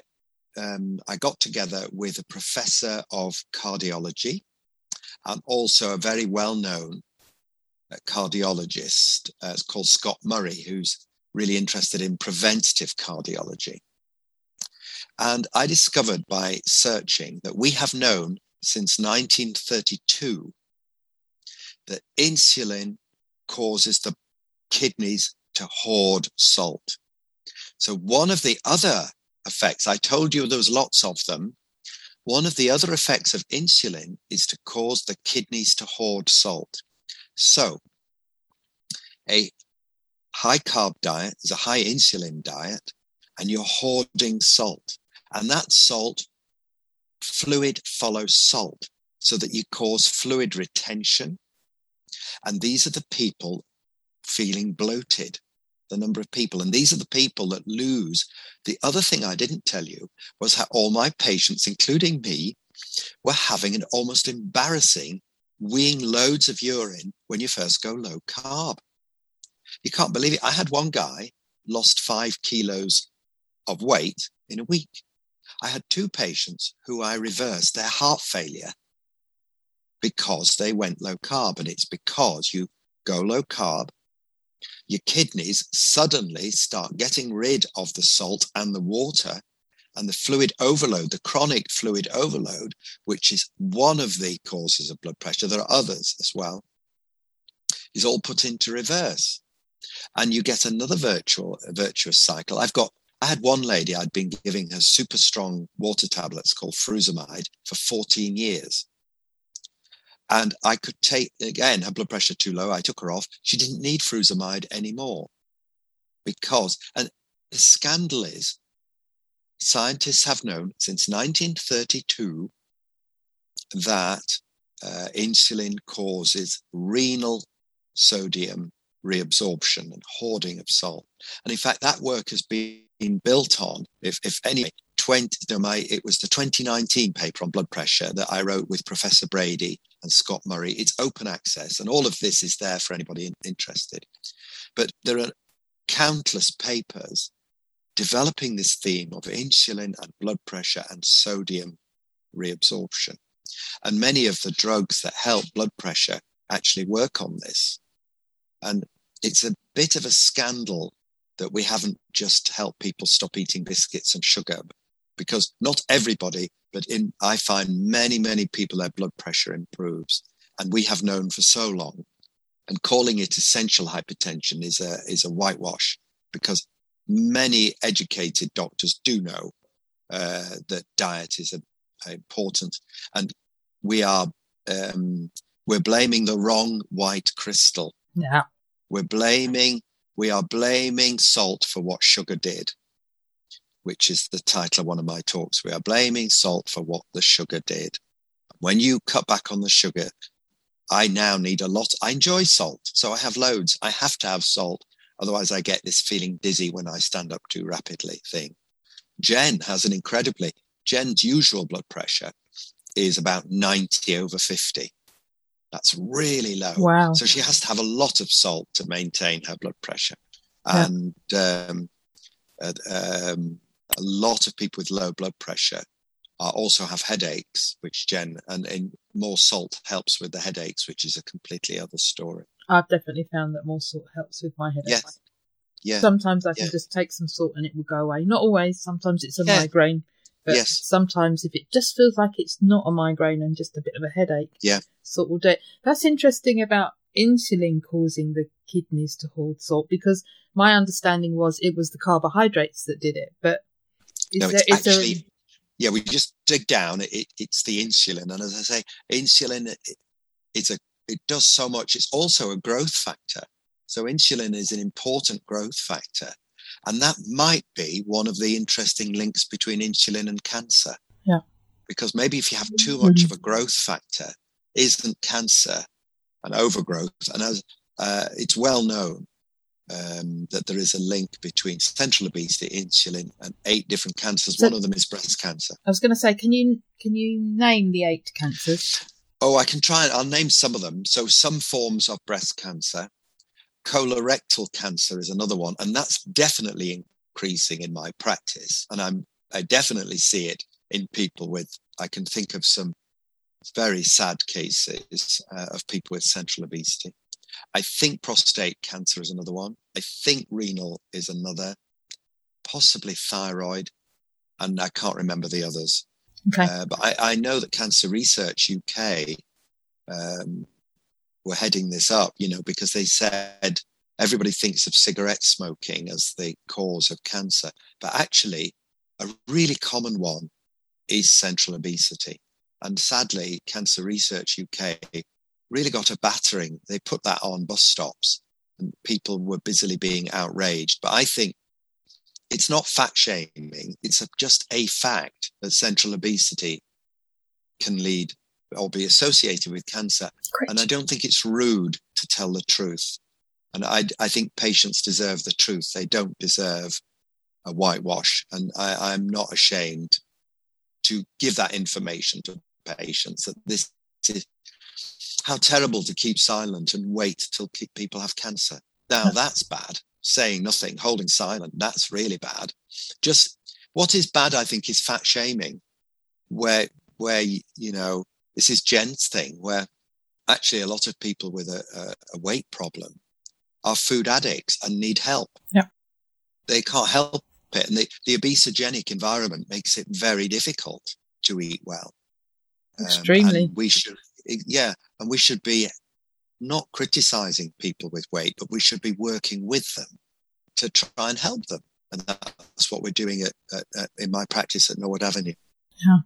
um, I got together with a professor of cardiology and also a very well known cardiologist uh, it's called Scott Murray, who's really interested in preventative cardiology. And I discovered by searching that we have known since 1932 that insulin causes the kidneys to hoard salt. So one of the other effects, I told you there was lots of them. One of the other effects of insulin is to cause the kidneys to hoard salt. So, a high carb diet is a high insulin diet, and you're hoarding salt. And that salt, fluid follows salt, so that you cause fluid retention. And these are the people feeling bloated, the number of people. And these are the people that lose. The other thing I didn't tell you was how all my patients, including me, were having an almost embarrassing weeing loads of urine when you first go low carb. You can't believe it. I had one guy lost five kilos of weight in a week. I had two patients who I reversed their heart failure because they went low carb. And it's because you go low carb, your kidneys suddenly start getting rid of the salt and the water and the fluid overload, the chronic fluid overload, which is one of the causes of blood pressure. There are others as well, is all put into reverse. And you get another virtual, virtuous cycle. I've got, I had one lady, I'd been giving her super strong water tablets called Frusemide for 14 years. And I could take, again, her blood pressure too low. I took her off. She didn't need Frusemide anymore because, and the scandal is scientists have known since 1932 that uh, insulin causes renal sodium reabsorption and hoarding of salt. And in fact, that work has been built on, if, if any, 20, no, my, it was the 2019 paper on blood pressure that I wrote with Professor Brady and Scott Murray. It's open access, and all of this is there for anybody in, interested. But there are countless papers developing this theme of insulin and blood pressure and sodium reabsorption. And many of the drugs that help blood pressure actually work on this. And it's a bit of a scandal that we haven't just helped people stop eating biscuits and sugar because not everybody, but in, I find many, many people, their blood pressure improves. And we have known for so long. And calling it essential hypertension is a, is a whitewash because many educated doctors do know uh, that diet is a, a important, and we are um, we're blaming the wrong white crystal. Yeah, we're blaming we are blaming salt for what sugar did, which is the title of one of my talks. We are blaming salt for what the sugar did. When you cut back on the sugar, I now need a lot. I enjoy salt, so I have loads. I have to have salt. Otherwise, I get this feeling dizzy when I stand up too rapidly thing. Jen has an incredibly, Jen's usual blood pressure is about 90 over 50. That's really low. Wow. So she has to have a lot of salt to maintain her blood pressure. Yeah. And um, uh, um, a lot of people with low blood pressure uh, also have headaches, which Jen and, and more salt helps with the headaches, which is a completely other story. I've definitely found that more salt helps with my headaches. Yes. Yeah. Sometimes I can yeah. just take some salt and it will go away. Not always. Sometimes it's a yeah. migraine. But yes. sometimes if it just feels like it's not a migraine and just a bit of a headache, yeah, salt will do it. That's interesting about insulin causing the kidneys to hold salt because my understanding was it was the carbohydrates that did it. But is no, there, is actually, there... yeah, we just dig down. It, it's the insulin, and as I say, insulin it, it's a it does so much. It's also a growth factor. So insulin is an important growth factor. And that might be one of the interesting links between insulin and cancer. Yeah. Because maybe if you have too much of a growth factor, isn't cancer an overgrowth? And as uh, it's well known um, that there is a link between central obesity, insulin, and eight different cancers. So, One of them is breast cancer. I was going to say, can you can you name the eight cancers? Oh, I can try. I'll name some of them. So, some forms of breast cancer, colorectal cancer is another one, and that's definitely increasing in my practice. And I'm I definitely see it in people with. I can think of some very sad cases uh, of people with central obesity. I think prostate cancer is another one. I think renal is another, possibly thyroid, and I can't remember the others. Okay. Uh, but I, I, know that Cancer Research UK um, were heading this up, you know, because they said everybody thinks of cigarette smoking as the cause of cancer, but actually, a really common one is central obesity. And sadly, Cancer Research UK really got a battering. They put that on bus stops and people were busily being outraged. But I think it's not fat shaming. It's just a fact that central obesity can lead or be associated with cancer. Great. And I don't think it's rude to tell the truth. And I, I think patients deserve the truth. They don't deserve a whitewash. And I, I'm not ashamed to give that information to patients that this is how terrible to keep silent and wait till people have cancer. Now that's bad. Saying nothing, holding silent, that's really bad. Just what is bad, I think, is fat shaming, where where you know this is Jen's thing, where actually a lot of people with a, a, a weight problem are food addicts and need help. Yeah, they can't help it, and the, the obesogenic environment makes it very difficult to eat well. Um, Extremely. Um, we should, yeah, and we should be not criticizing people with weight, but we should be working with them to try and help them. And that's what we're doing at, at, at in my practice at Norwood Avenue. Yeah.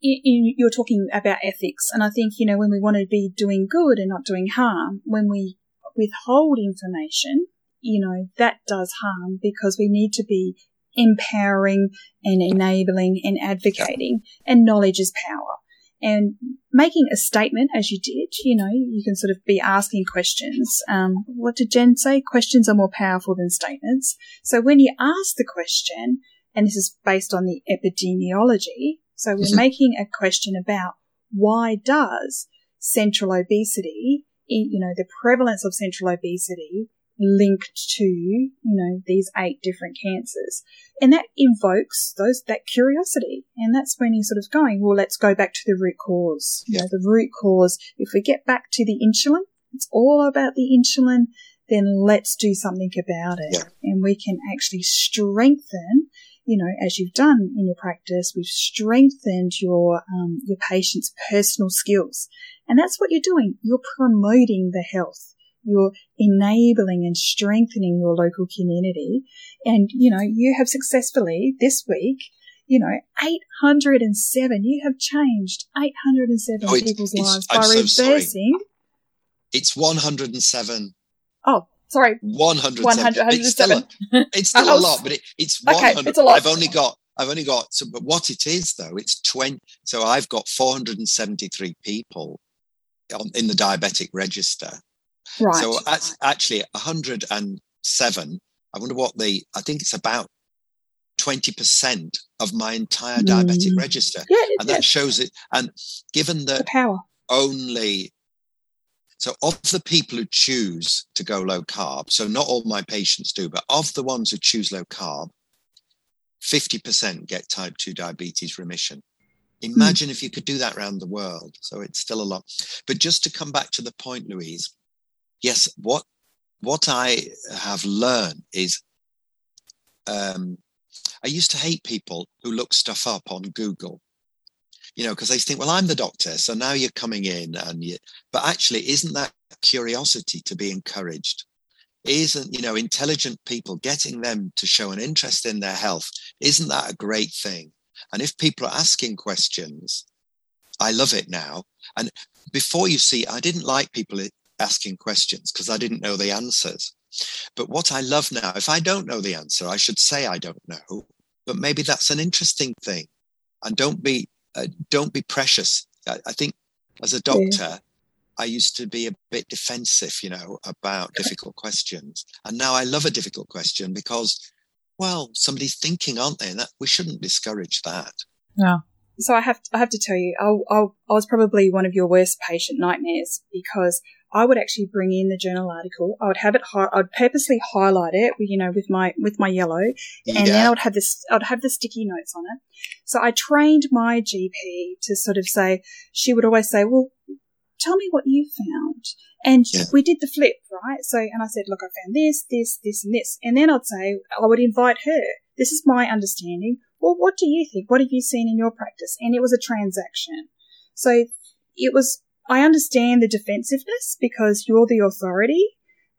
You're talking about ethics, and I think you know when we want to be doing good and not doing harm, when we withhold information, you know that does harm because we need to be empowering and enabling and advocating, and knowledge is power and making a statement as you did, you know, you can sort of be asking questions. Um, what did Jen say? Questions are more powerful than statements. So when you ask the question, and this is based on the epidemiology, so we're making a question about why does central obesity, you know, the prevalence of central obesity linked to, you know, these eight different cancers. And that invokes those, that curiosity. And that's when you're sort of going, well, let's go back to the root cause. Yeah. You know, the root cause, if we get back to the insulin, it's all about the insulin, then let's do something about it. Yeah. And we can actually strengthen, you know, as you've done in your practice, we've strengthened your, um, your patient's personal skills. And that's what you're doing. You're promoting the health. You're enabling and strengthening your local community. And, you know, you have successfully this week, you know, 807. You have changed 807 oh, people's lives by I'm reversing. So it's 107. Oh, sorry. 107. 100, it's still, a, it's still a lot, but it, it's 100. Okay, it's a lot. I've only got, I've only got, so, but what it is though, it's 20. So I've got 473 people on, in the diabetic register. Right. So that's actually 107. I wonder what the, I think it's about 20% of my entire diabetic mm. register. Yeah, and that shows it. And given that the power. only, so of the people who choose to go low carb, so not all my patients do, but of the ones who choose low carb, 50% get type 2 diabetes remission. Hmm. Imagine mm. if you could do that around the world. So it's still a lot. But just to come back to the point, Louise, yes, what what I have learned is um, I used to hate people who look stuff up on Google, you know, because they think, well, I'm the doctor. So now you're coming in and you, but actually, isn't that curiosity to be encouraged? Isn't, you know, intelligent people getting them to show an interest in their health? Isn't that a great thing? And if people are asking questions, I love it now. And before you see, I didn't like people asking questions because I didn't know the answers. But what I love now, if I don't know the answer, I should say I don't know. But maybe that's an interesting thing, and don't be uh, don't be precious. I, I, think as a doctor, yeah. I used to be a bit defensive, you know, about difficult questions, and now I love a difficult question because, well, somebody's thinking, aren't they? And that we shouldn't discourage that. Yeah. So I have to, I have to tell you, I, I, I was probably one of your worst patient nightmares because I would actually bring in the journal article. I would have it, hi- I'd purposely highlight it, you know, with my, with my yellow. Yeah. And then I would have this, I'd have the sticky notes on it. So I trained my GP to sort of say, she would always say, well, tell me what you found. And yeah. we did the flip, right? So, and I said, look, I found this, this, this, and this. And then I'd say, I would invite her. This is my understanding. Well, what do you think? What have you seen in your practice? And it was a transaction. So it was I understand the defensiveness because you're the authority,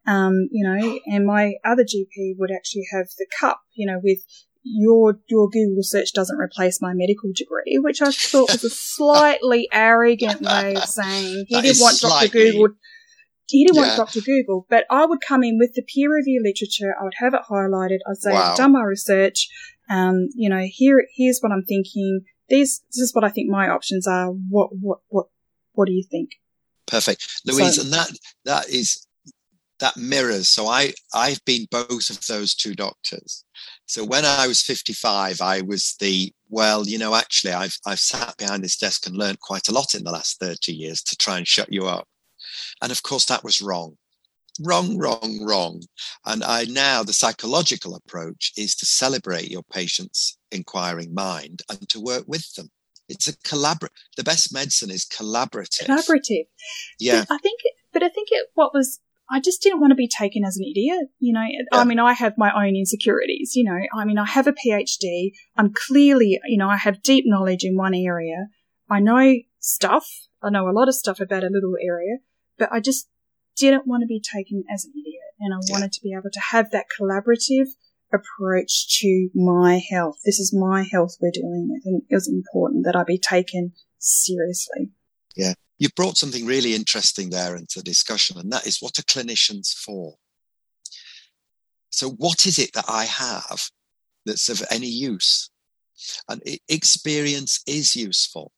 um, you know, and my other GP would actually have the cup, you know, with your your Google search doesn't replace my medical degree, which I thought was a slightly arrogant way of saying he that didn't want slightly. Dr. Google. He didn't yeah. want Dr. Google, but I would come in with the peer review literature. I would have it highlighted. I'd say wow. I've done my research. Um, you know, here here's what I'm thinking. These this is what I think my options are. What what what what do you think? Perfect, Louise, so, and that that is that mirrors. So I I've been both of those two doctors. So when I was 55, I was the well, you know, actually, I've I've sat behind this desk and learned quite a lot in the last 30 years to try and shut you up. And of course, that was wrong. Wrong, wrong, wrong. And I now, the psychological approach is to celebrate your patient's inquiring mind and to work with them. It's a collaborate. The best medicine is collaborative. Collaborative. Yeah. But I think, but I think it, what was, I just didn't want to be taken as an idiot. You know, yeah. I mean, I have my own insecurities. You know, I mean, I have a PhD. I'm clearly, you know, I have deep knowledge in one area. I know stuff. I know a lot of stuff about a little area, but I just didn't want to be taken as an idiot. And I wanted to be able to have that collaborative approach to my health. This is my health we're dealing with, and it was important that I be taken seriously. Yeah, you brought something really interesting there into the discussion, and that is what are clinicians for? So, what is it that I have that's of any use? And experience is useful.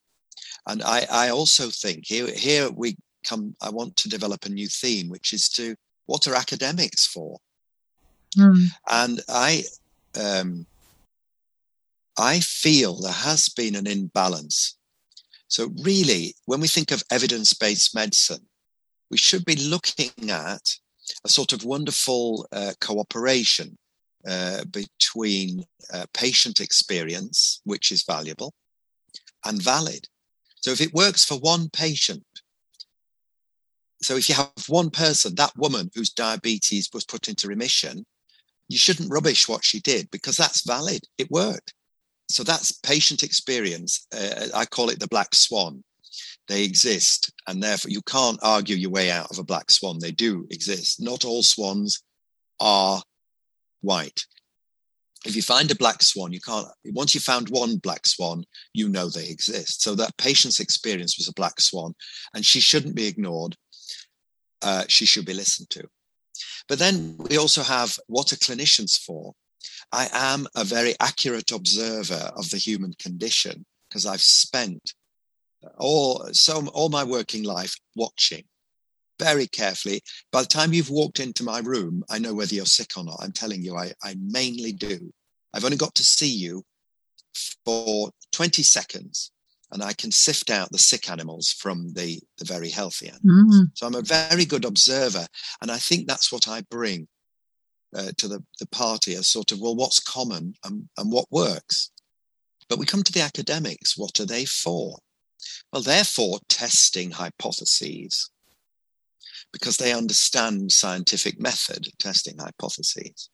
And I, I also think here, here we come, I want to develop a new theme, which is to what are academics for? Mm. And I, um, I feel there has been an imbalance. So, really, when we think of evidence based medicine, we should be looking at a sort of wonderful uh, cooperation uh, between uh, patient experience, which is valuable, and valid. So, if it works for one patient, so if you have one person, that woman whose diabetes was put into remission, you shouldn't rubbish what she did because that's valid. It worked. So that's patient experience. Uh, I call it the black swan. They exist, and therefore you can't argue your way out of a black swan. They do exist. Not all swans are white. if you find a black swan, you can't, once you found one black swan, you know they exist. So that patient's experience was a black swan, and she shouldn't be ignored. Uh, she should be listened to. But then we also have what are clinicians for? I am a very accurate observer of the human condition because I've spent all so all my working life watching very carefully. By the time you've walked into my room, I know whether you're sick or not. I'm telling you, I, I mainly do. I've only got to see you for 20 seconds and I can sift out the sick animals from the, the very healthy animals. Mm. So I'm a very good observer. And I think that's what I bring uh, to the, the party as sort of, well, what's common and, and what works? But we come to the academics. What are they for? Well, they're for testing hypotheses because they understand scientific method, testing hypotheses.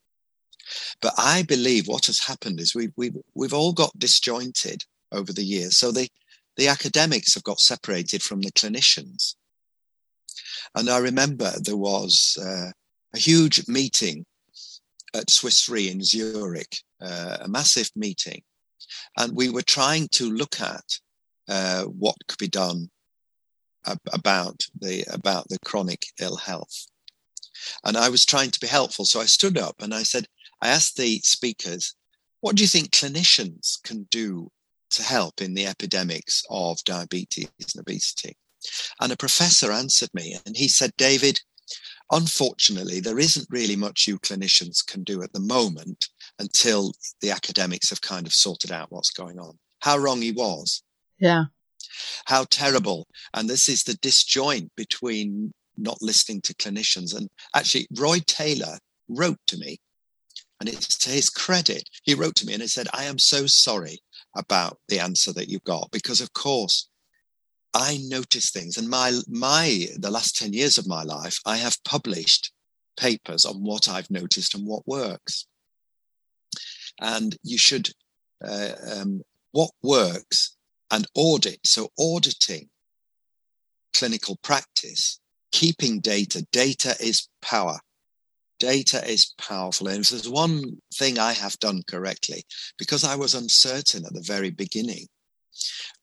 But I believe what has happened is we've, we've, we've all got disjointed over the years. So the, the academics have got separated from the clinicians. And I remember there was uh, a huge meeting at Swiss Re in Zurich, uh, a massive meeting. And we were trying to look at uh, what could be done about the about the chronic ill health. And I was trying to be helpful, so I stood up and I said, I asked the speakers, "What do you think clinicians can do to help in the epidemics of diabetes and obesity?" And a professor answered me, and he said, "David." Unfortunately, there isn't really much you clinicians can do at the moment until the academics have kind of sorted out what's going on. How wrong he was. Yeah. How terrible. And this is the disjoint between not listening to clinicians. And actually, Roy Taylor wrote to me, and it's to his credit. He wrote to me and he said, I am so sorry about the answer that you got because, of course, I notice things. And my, my, the last 10 years of my life, I have published papers on what I've noticed and what works. And you should, uh, um, what works and audit. So auditing clinical practice, keeping data. Data is power. Data is powerful. And if there's one thing I have done correctly, because I was uncertain at the very beginning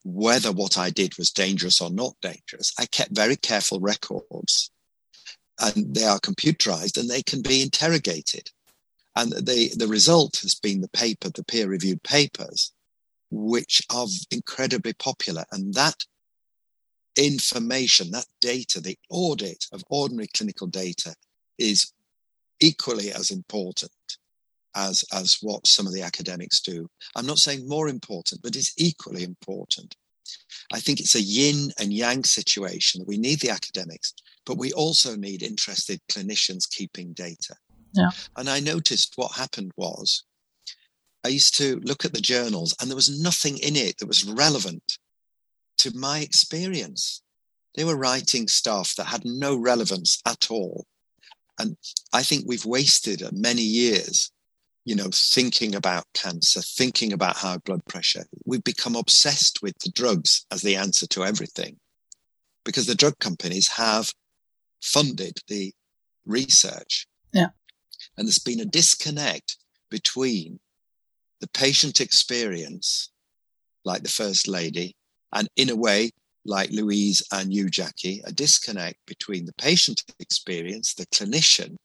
whether what I did was dangerous or not dangerous, I kept very careful records. And they are computerized and they can be interrogated. And the, the result has been the paper, the peer reviewed papers which are incredibly popular. And that information, that data, the audit of ordinary clinical data is equally as important as, as what some of the academics do. I'm not saying more important, but it's equally important. I think it's a yin and yang situation. We need the academics, but we also need interested clinicians keeping data. Yeah. And I noticed what happened was I used to look at the journals and there was nothing in it that was relevant to my experience. They were writing stuff that had no relevance at all. And I think we've wasted uh, many years, you know, thinking about cancer, thinking about high blood pressure. We've become obsessed with the drugs as the answer to everything because the drug companies have funded the research. Yeah. And there's been a disconnect between the patient experience, like the First Lady, and in a way, like Louise and you, Jackie, a disconnect between the patient experience, the clinician,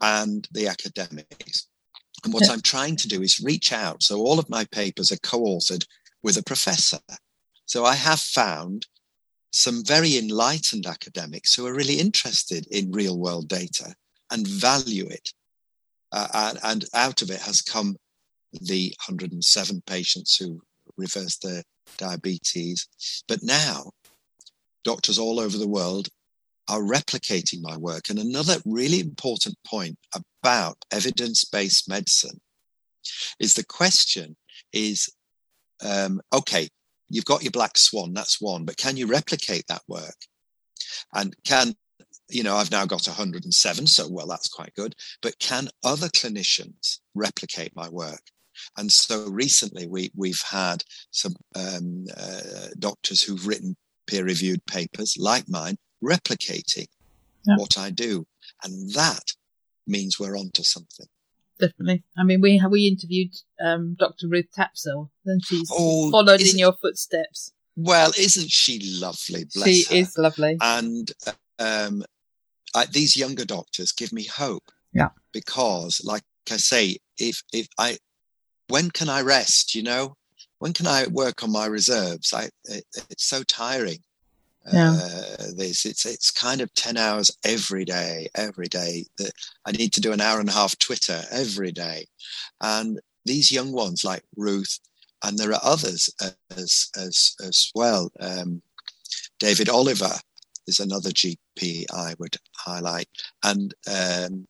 and the academics. And what. I'm trying to do is reach out. So all of my papers are co-authored with a professor. So I have found some very enlightened academics who are really interested in real world data and value it. Uh, and, and, out of it has come the 107 patients who reversed their diabetes. But now, doctors all over the world are replicating my work. And another really important point about evidence based medicine is the question is um, okay, you've got your black swan, that's one, but can you replicate that work? And can you know, I've now got 107, so well, that's quite good. But can other clinicians replicate my work? And so recently we, we've had some um, uh, doctors who've written peer reviewed papers like mine replicating yeah. what I do. And that means we're onto something. definitely. I mean, we we interviewed um, Dr. Ruth Tapsell, and she's oh, followed in your footsteps. Well, isn't she lovely? she her. is lovely, and um, I, these younger doctors give me hope. Yeah, because, like I say, if if I, when can I rest? You know, when can I work on my reserves? I it, it's so tiring. Yeah. Uh, this it's it's kind of 10 hours every day every day that i need to do an hour and a half twitter every day and these young ones like ruth and there are others as as as well um, david oliver is another gp i would highlight and um,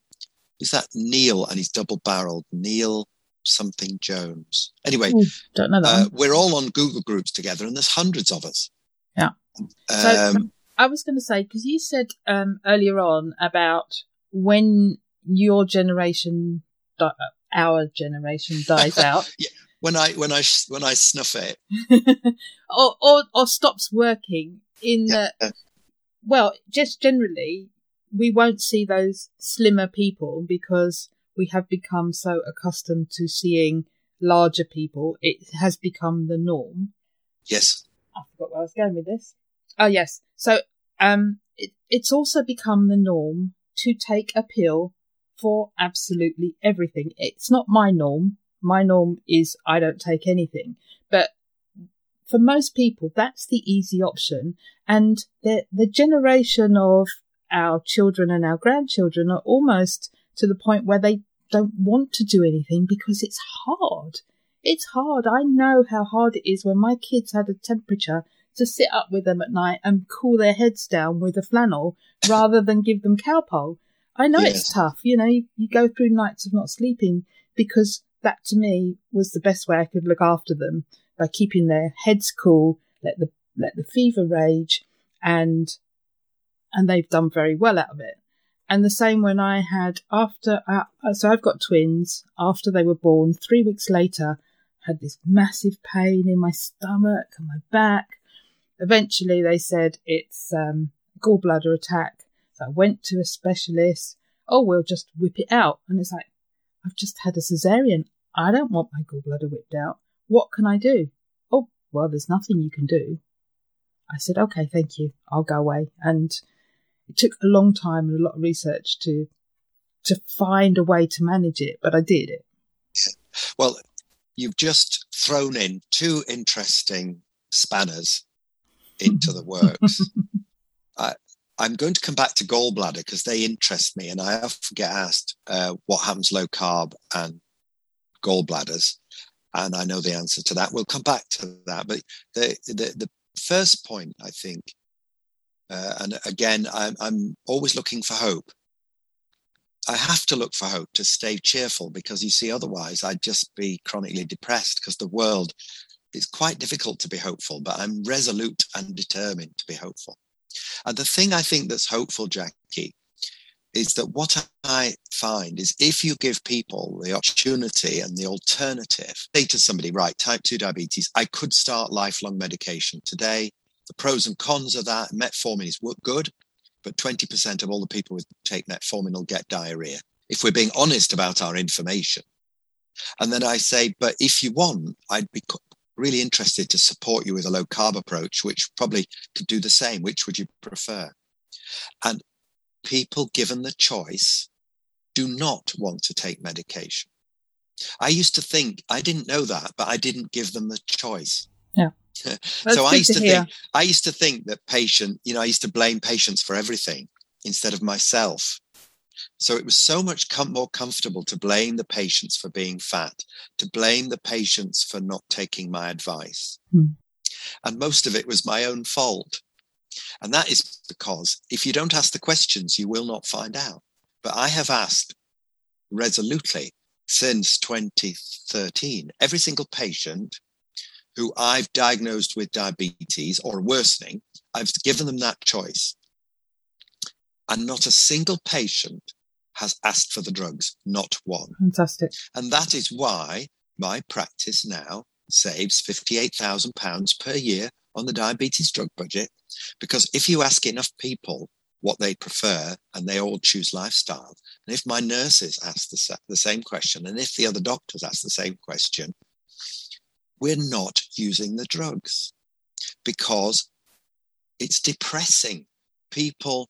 is that neil and he's double barreled neil something jones anyway Ooh, don't know that uh, we're all on google groups together and there's hundreds of us yeah so um, I was going to say because you said um, earlier on about when your generation, di- our generation dies out. yeah. When I when I when I snuff it, or, or or stops working in yeah. the well, just generally, we won't see those slimmer people because we have become so accustomed to seeing larger people. It has become the norm. Yes. I forgot where I was going with this. Oh yes. So um, it, it's also become the norm to take a pill for absolutely everything. It's not my norm. My norm is I don't take anything. But for most people, that's the easy option. And the the generation of our children and our grandchildren are almost to the point where they don't want to do anything because it's hard. It's hard. I know how hard it is when my kids had a temperature to sit up with them at night and cool their heads down with a flannel rather than give them Calpol. I know yes. it's tough. You know, you, you go through nights of not sleeping because that to me was the best way I could look after them by keeping their heads cool, let the let the fever rage, and and they've done very well out of it. And the same when I had after, uh, so I've got twins. After they were born, three weeks later, had this massive pain in my stomach and my back, eventually they said it's um, gallbladder attack. So I went to a specialist. Oh, we'll just whip it out. And it's like, I've just had a cesarean. I don't want my gallbladder whipped out. What can I do? Oh, well, there's nothing you can do. I said, okay, thank you. I'll go away. And it took a long time and a lot of research to to find a way to manage it, but I did it. Well, you've just thrown in two interesting spanners into the works. I, I'm going to come back to gallbladder because they interest me, and I often get asked uh, what happens low carb and gallbladders, and I know the answer to that. We'll come back to that, but the the, the first point I think, uh, and again, I'm, I'm always looking for hope. I have to look for hope to stay cheerful because you see, otherwise I'd just be chronically depressed because the world is quite difficult to be hopeful, but I'm resolute and determined to be hopeful. And the thing I think that's hopeful, Jackie, is that what I find is if you give people the opportunity and the alternative, say to somebody, right, type 2 diabetes, I could start lifelong medication today. The pros and cons of that, metformin is good, but 20% of all the people who take metformin will get diarrhea. If we're being honest about our information. And then I say, but if you want, I'd be really interested to support you with a low carb approach, which probably could do the same. Which would you prefer? And people given the choice do not want to take medication. I used to think, I didn't know that, but I didn't give them the choice. Yeah. so I used to, to think, I used to think that patient, you know, I used to blame patients for everything instead of myself. So it was so much com- more comfortable to blame the patients for being fat, to blame the patients for not taking my advice. Hmm. And most of it was my own fault. And that is because if you don't ask the questions, you will not find out. But I have asked resolutely since 2013 every single patient who I've diagnosed with diabetes or worsening, I've given them that choice and not a single patient has asked for the drugs, not one. Fantastic. And that is why my practice now saves £58,000 per year on the diabetes drug budget. Because if you ask enough people what they prefer and they all choose lifestyle. And if my nurses ask the, the same question, and if the other doctors ask the same question, we're not using the drugs because it's depressing. People,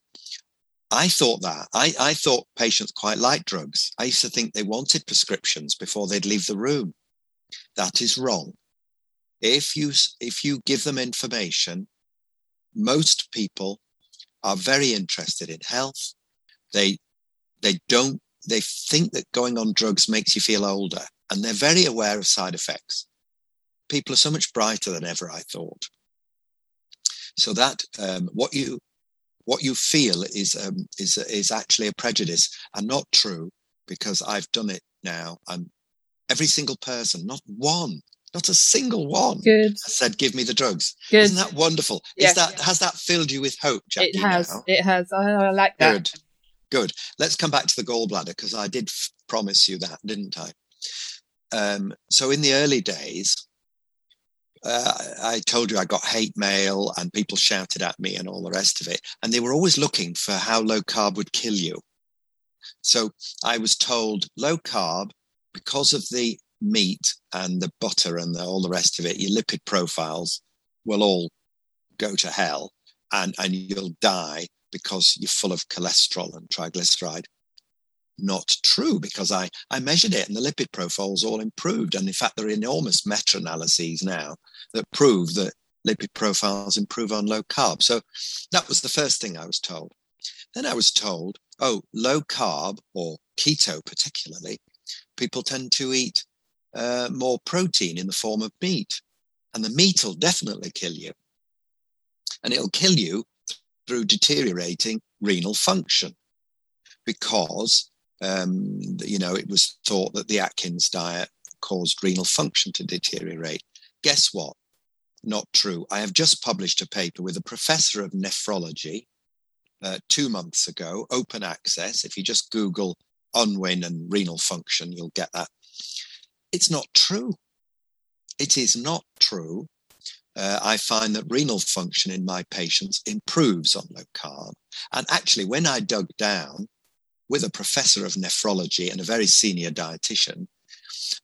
I thought that. I, I thought patients quite liked drugs. I used to think they wanted prescriptions before they'd leave the room. That is wrong. If you, if you give them information, most people are very interested in health. They, they don't, they think that going on drugs makes you feel older and they're very aware of side effects. People are so much brighter than ever, I thought. So that um, what you what you feel is um, is is actually a prejudice and not true because I've done it now. And every single person, not one, not a single one, Good. said, "Give me the drugs." Good. Isn't that wonderful? Is that has that filled you with hope, Jackie? it has. now? It has. I, I like that. Good, good. Let's come back to the gallbladder because I did f- promise you that, didn't I? Um, so in the early days, uh, I told you I got hate mail and people shouted at me and all the rest of it. And they were always looking for how low carb would kill you. So I was told low carb, because of the meat and the butter and the, all the rest of it, your lipid profiles will all go to hell and, and you'll die because you're full of cholesterol and triglyceride not true because I, I measured it and the lipid profiles all improved. And in fact, there are enormous meta analyses now that prove that lipid profiles improve on low carb. So that was the first thing I was told. Then I was told, oh, low carb or keto, particularly, people tend to eat uh, more protein in the form of meat. And the meat will definitely kill you. And it'll kill you through deteriorating renal function because um, you know, it was thought that the Atkins diet caused renal function to deteriorate. Guess what? Not true. I have just published a paper with a professor of nephrology uh, two months ago, open access. If you just Google Unwin and renal function, you'll get that. It's not true. It is not true. Uh, I find that renal function in my patients improves on low carb. And actually, when I dug down, with a professor of nephrology and a very senior dietitian,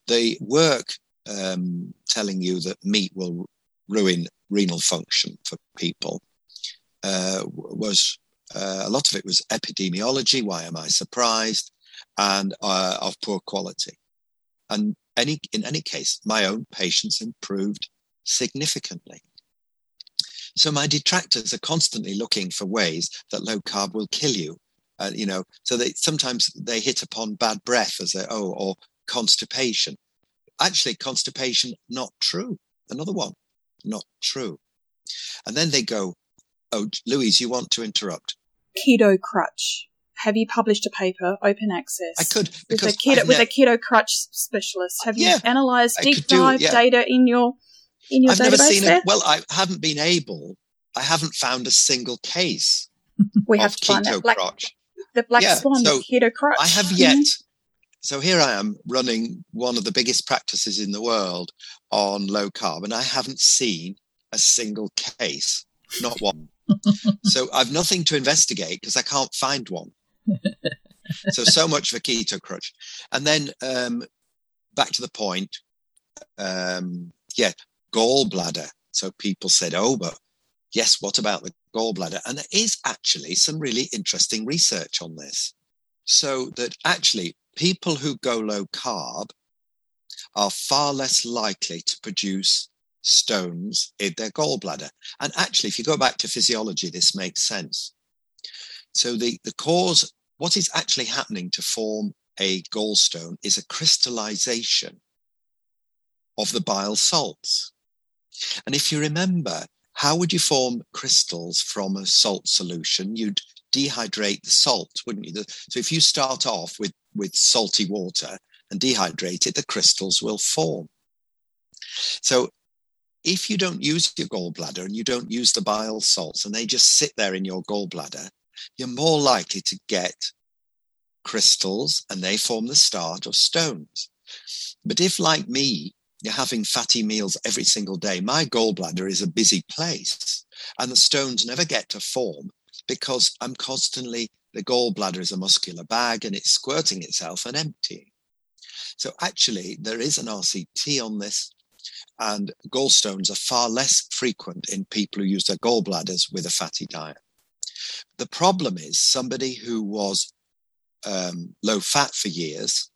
the work um, telling you that meat will ruin renal function for people uh, was uh, a lot of it was epidemiology. Why am I surprised? And uh, of poor quality. And any in any case, my own patients improved significantly. So my detractors are constantly looking for ways that low carb will kill you uh, you know, so they sometimes they hit upon bad breath as a oh or constipation. Actually, constipation not true. Another one, not true. And then they go, oh, Louise, you want to interrupt? Keto crutch. Have you published a paper, open access? I could with a keto with a keto crutch specialist. Have you Yeah, analysed deep could do dive yeah. data in your in your I've database never seen there? it. Well, I haven't been able. I haven't found a single case we have to find keto that crotch. The black Yeah, swan, so crutch. I have yet. So here I am running one of the biggest practices in the world on low carb, and I haven't seen a single case, not one. so I've nothing to investigate because I can't find one. so so much for keto crutch, and then um, back to the point. Um, yeah, gallbladder. So people said, "Oh, but yes, what about the gallbladder?" And there is actually some really interesting research on this. So that actually people who go low carb are far less likely to produce stones in their gallbladder. And actually, if you go back to physiology, this makes sense. So the, the cause, what is actually happening to form a gallstone is a crystallization of the bile salts. And if you remember, how would you form crystals from a salt solution? You'd dehydrate the salt, wouldn't you? So if you start off with, with salty water and dehydrate it, the crystals will form. So if you don't use your gallbladder and you don't use the bile salts and they just sit there in your gallbladder, you're more likely to get crystals and they form the start of stones. But if, like me, you're having fatty meals every single day, my gallbladder is a busy place and the stones never get to form because I'm constantly, the gallbladder is a muscular bag and it's squirting itself and emptying. So actually, there is an RCT on this, and gallstones are far less frequent in people who use their gallbladders with a fatty diet. The problem is somebody who was um, low fat for years,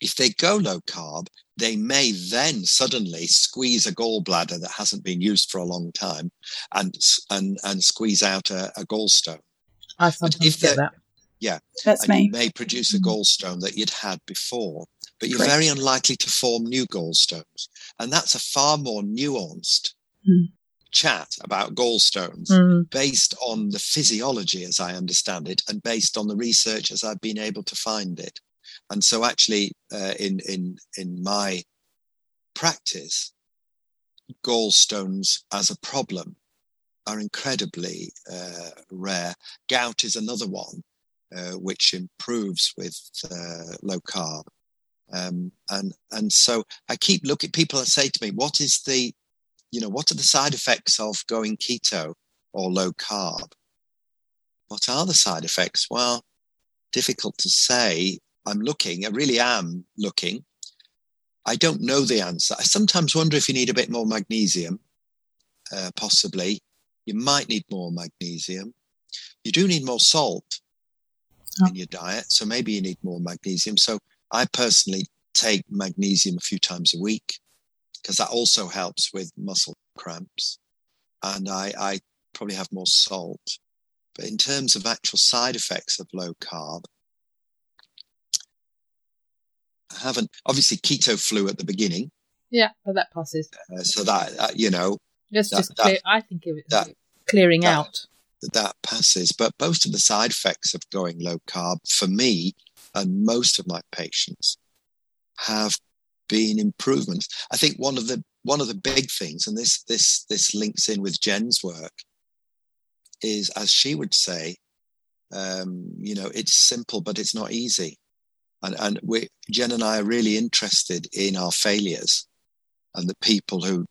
if they go low carb, they may then suddenly squeeze a gallbladder that hasn't been used for a long time and and and squeeze out a, a gallstone. I sometimes get that. Yeah, that's me. You may produce a mm-hmm. gallstone that you'd had before, but you're Correct. very unlikely to form new gallstones, and that's a far more nuanced mm. chat about gallstones mm. based on the physiology, as I understand it, and based on the research as I've been able to find it. And so, actually, uh, in in in my practice, gallstones as a problem are incredibly uh, rare. Gout is another one, uh, which improves with uh, low carb. Um, and and so I keep looking. People say to me, "What is the, you know, what are the side effects of going keto or low carb? What are the side effects?" Well, difficult to say. I'm looking. I really am looking. I don't know the answer. I sometimes wonder if you need a bit more magnesium. Uh, possibly, you might need more magnesium. You do need more salt oh. in your diet, so maybe you need more magnesium. So I personally take magnesium a few times a week because that also helps with muscle cramps. And I, I probably have more salt. But in terms of actual side effects of low carb, I haven't. Obviously, keto flu at the beginning. Yeah, but that passes. Uh, so that uh, you know, it's that, just clear. That, I think of it that, clearing that, out. That passes, but most of the side effects of going low carb for me and most of my patients have been improvements. I think one of the one of the big things, and this this this links in with Jen's work, is as she would say, um, you know, it's simple but it's not easy, and and we Jen and I are really interested in our failures and the people who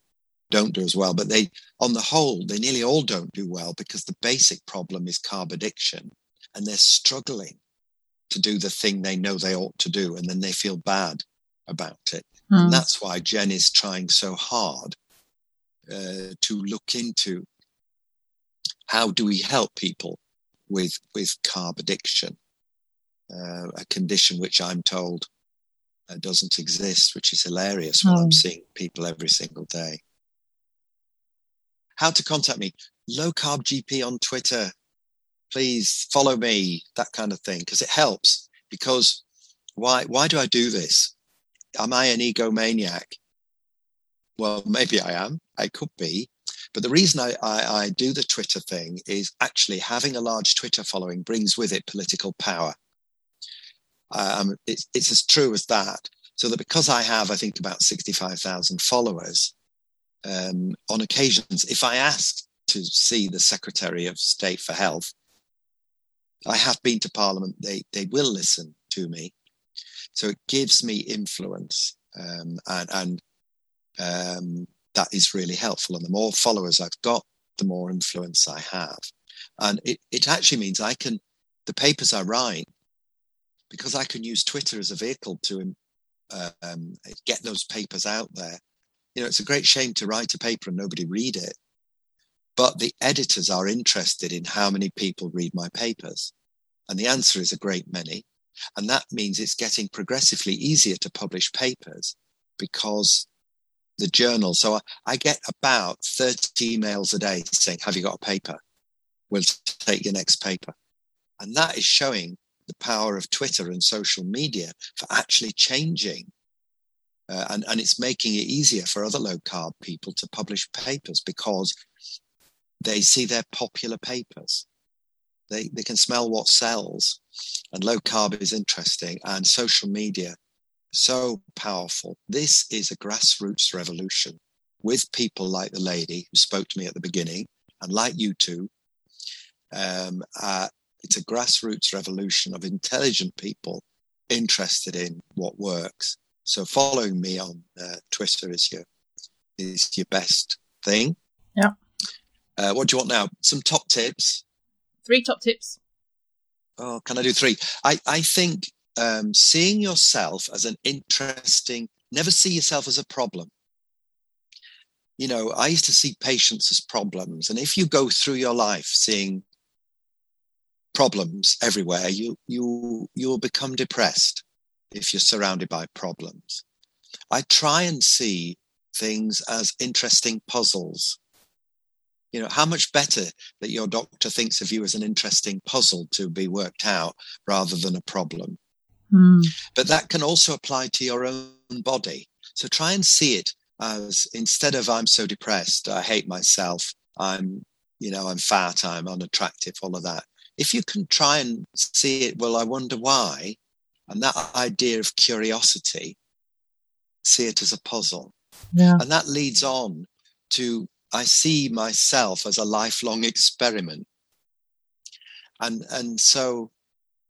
don't do as well. But they, on the whole, they nearly all don't do well because the basic problem is carb addiction, and they're struggling to do the thing they know they ought to do, and then they feel bad about it. Mm. And hmm. that's why Jen is trying so hard uh, to look into how do we help people with with carb addiction, uh, a condition which I'm told uh, doesn't exist, which is hilarious when I'm hmm. seeing people every single day. How to contact me? Low Carb GP on Twitter please follow me, that kind of thing, because it helps. Because why why do I do this? Am I an egomaniac? Well, maybe I am. I could be. But the reason I, I, I do the Twitter thing is actually having a large Twitter following brings with it political power. Um, it's, it's as true as that. So that because I have, I think, about 65,000 followers, um, on occasions, if I ask to see the Secretary of State for Health, I have been to Parliament. They they will listen to me, so it gives me influence, um, and and um, that is really helpful. And the more followers I've got, the more influence I have, and it it actually means I can the papers I write because I can use Twitter as a vehicle to um, get those papers out there. You know, it's a great shame to write a paper and nobody read it but the editors are interested in how many people read my papers. And the answer is a great many. And that means it's getting progressively easier to publish papers because the journal. So I, I get about 30 emails a day saying, Have you got a paper? We'll take your next paper. And that is showing the power of Twitter and social media for actually changing. Uh, and, and it's making it easier for other low carb people to publish papers because they see their popular papers. They, they can smell what sells. And low carb is interesting. And social media, so powerful. This is a grassroots revolution with people like the lady who spoke to me at the beginning and like you two. Um, uh, it's a grassroots revolution of intelligent people interested in what works. So following me on uh, Twitter is your is your best thing. Yeah. Uh, what do you want now? Some top tips. Three top tips. Oh, can I do three? I, I think um, seeing yourself as an interesting, never see yourself as a problem. You know, I used to see patients as problems. And if you go through your life seeing problems everywhere, you you you'll become depressed if you're surrounded by problems. I try and see things as interesting puzzles. You know, how much better that your doctor thinks of you as an interesting puzzle to be worked out rather than a problem. Mm. But that can also apply to your own body. So try and see it as instead of I'm so depressed, I hate myself, I'm, you know, I'm fat, I'm unattractive, all of that. If you can try and see it, well, I wonder why, and that idea of curiosity, see it as a puzzle. Yeah. And that leads on to I see myself as a lifelong experiment. And and so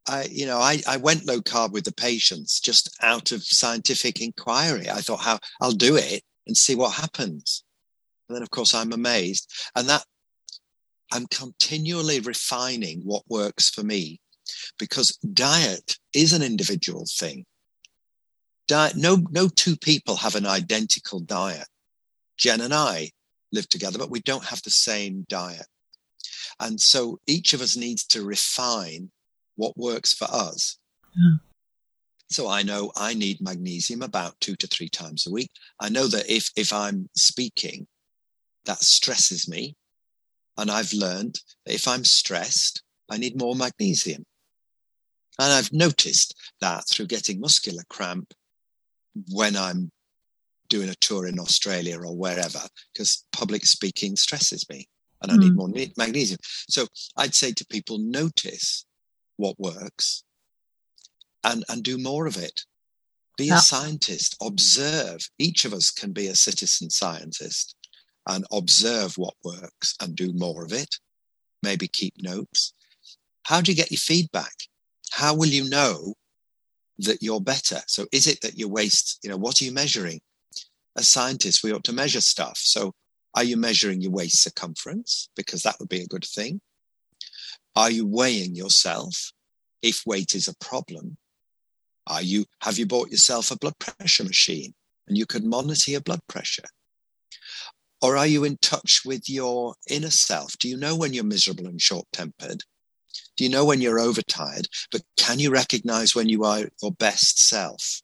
I, you know, I, I went low carb with the patients just out of scientific inquiry. I thought, how I'll do it and see what happens. And then, of course, I'm amazed. And that I'm continually refining what works for me because diet is an individual thing. Diet, no, no two people have an identical diet. Jen and I live together, but we don't have the same diet. And so each of us needs to refine what works for us. Yeah. So I know I need magnesium about two to three times a week. I know that if if I'm speaking, that stresses me. And I've learned that if I'm stressed, I need more magnesium. And I've noticed that through getting muscular cramp when I'm doing a tour in Australia or wherever, because public speaking stresses me and I mm. need hmm. more magnesium. So I'd say to people, notice what works and, and do more of it. Be yeah. a scientist, observe. Each of us can be a citizen scientist and observe what works and do more of it. Maybe keep notes. How do you get your feedback? How will you know that you're better? So is it that your waist, you know, what are you measuring? As scientists, we ought to measure stuff. So are you measuring your waist circumference? Because that would be a good thing. Are you weighing yourself? If weight is a problem, are you, have you bought yourself a blood pressure machine and you could monitor your blood pressure? Or are you in touch with your inner self? Do you know when you're miserable and short tempered? Do you know when you're overtired? But can you recognize when you are your best self?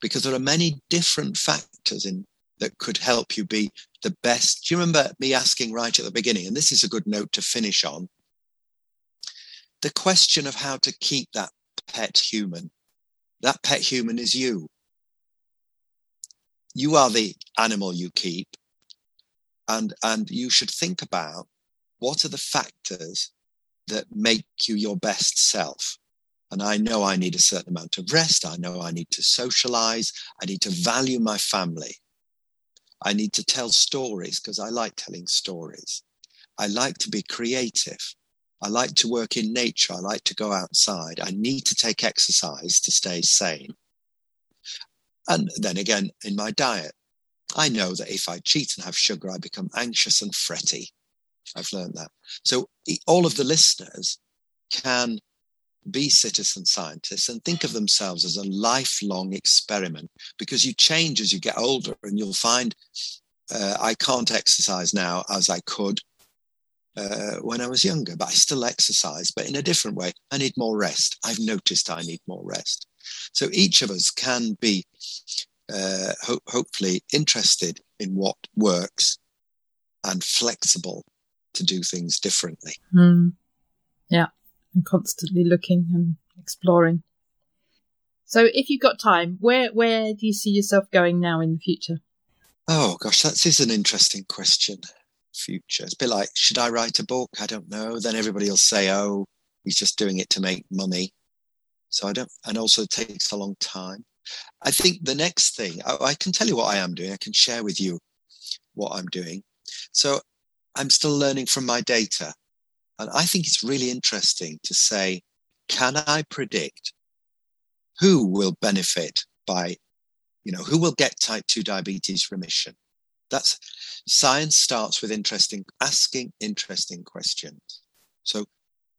Because there are many different factors in that could help you be the best. Do you remember me asking right at the beginning? And this is a good note to finish on the question of how to keep that pet human. That pet human is you. You are the animal you keep. And, and you should think about what are the factors that make you your best self. And I know I need a certain amount of rest. I know I need to socialize. I need to value my family. I need to tell stories because I like telling stories. I like to be creative. I like to work in nature. I like to go outside. I need to take exercise to stay sane. And then again, in my diet, I know that if I cheat and have sugar, I become anxious and fretty. I've learned that. So all of the listeners can be citizen scientists and think of themselves as a lifelong experiment because you change as you get older and you'll find uh, I can't exercise now as I could uh, when I was younger, but I still exercise, but in a different way. I need more rest. I've noticed I need more rest. So each of us can be uh, ho- hopefully interested in what works and flexible to do things differently. Mm. Yeah, and constantly looking and exploring. So, if you've got time, where where do you see yourself going now in the future? Oh gosh, that is an interesting question future. It's a bit like, should I write a book? I don't know. Then everybody will say, oh, he's just doing it to make money. So I don't, and also it takes a long time. I think the next thing, I, I can tell you what I am doing. I can share with you what I'm doing. So I'm still learning from my data. And I think it's really interesting to say, can I predict who will benefit by, you know, who will get type 2 diabetes remission? That's science starts with interesting, asking interesting questions. So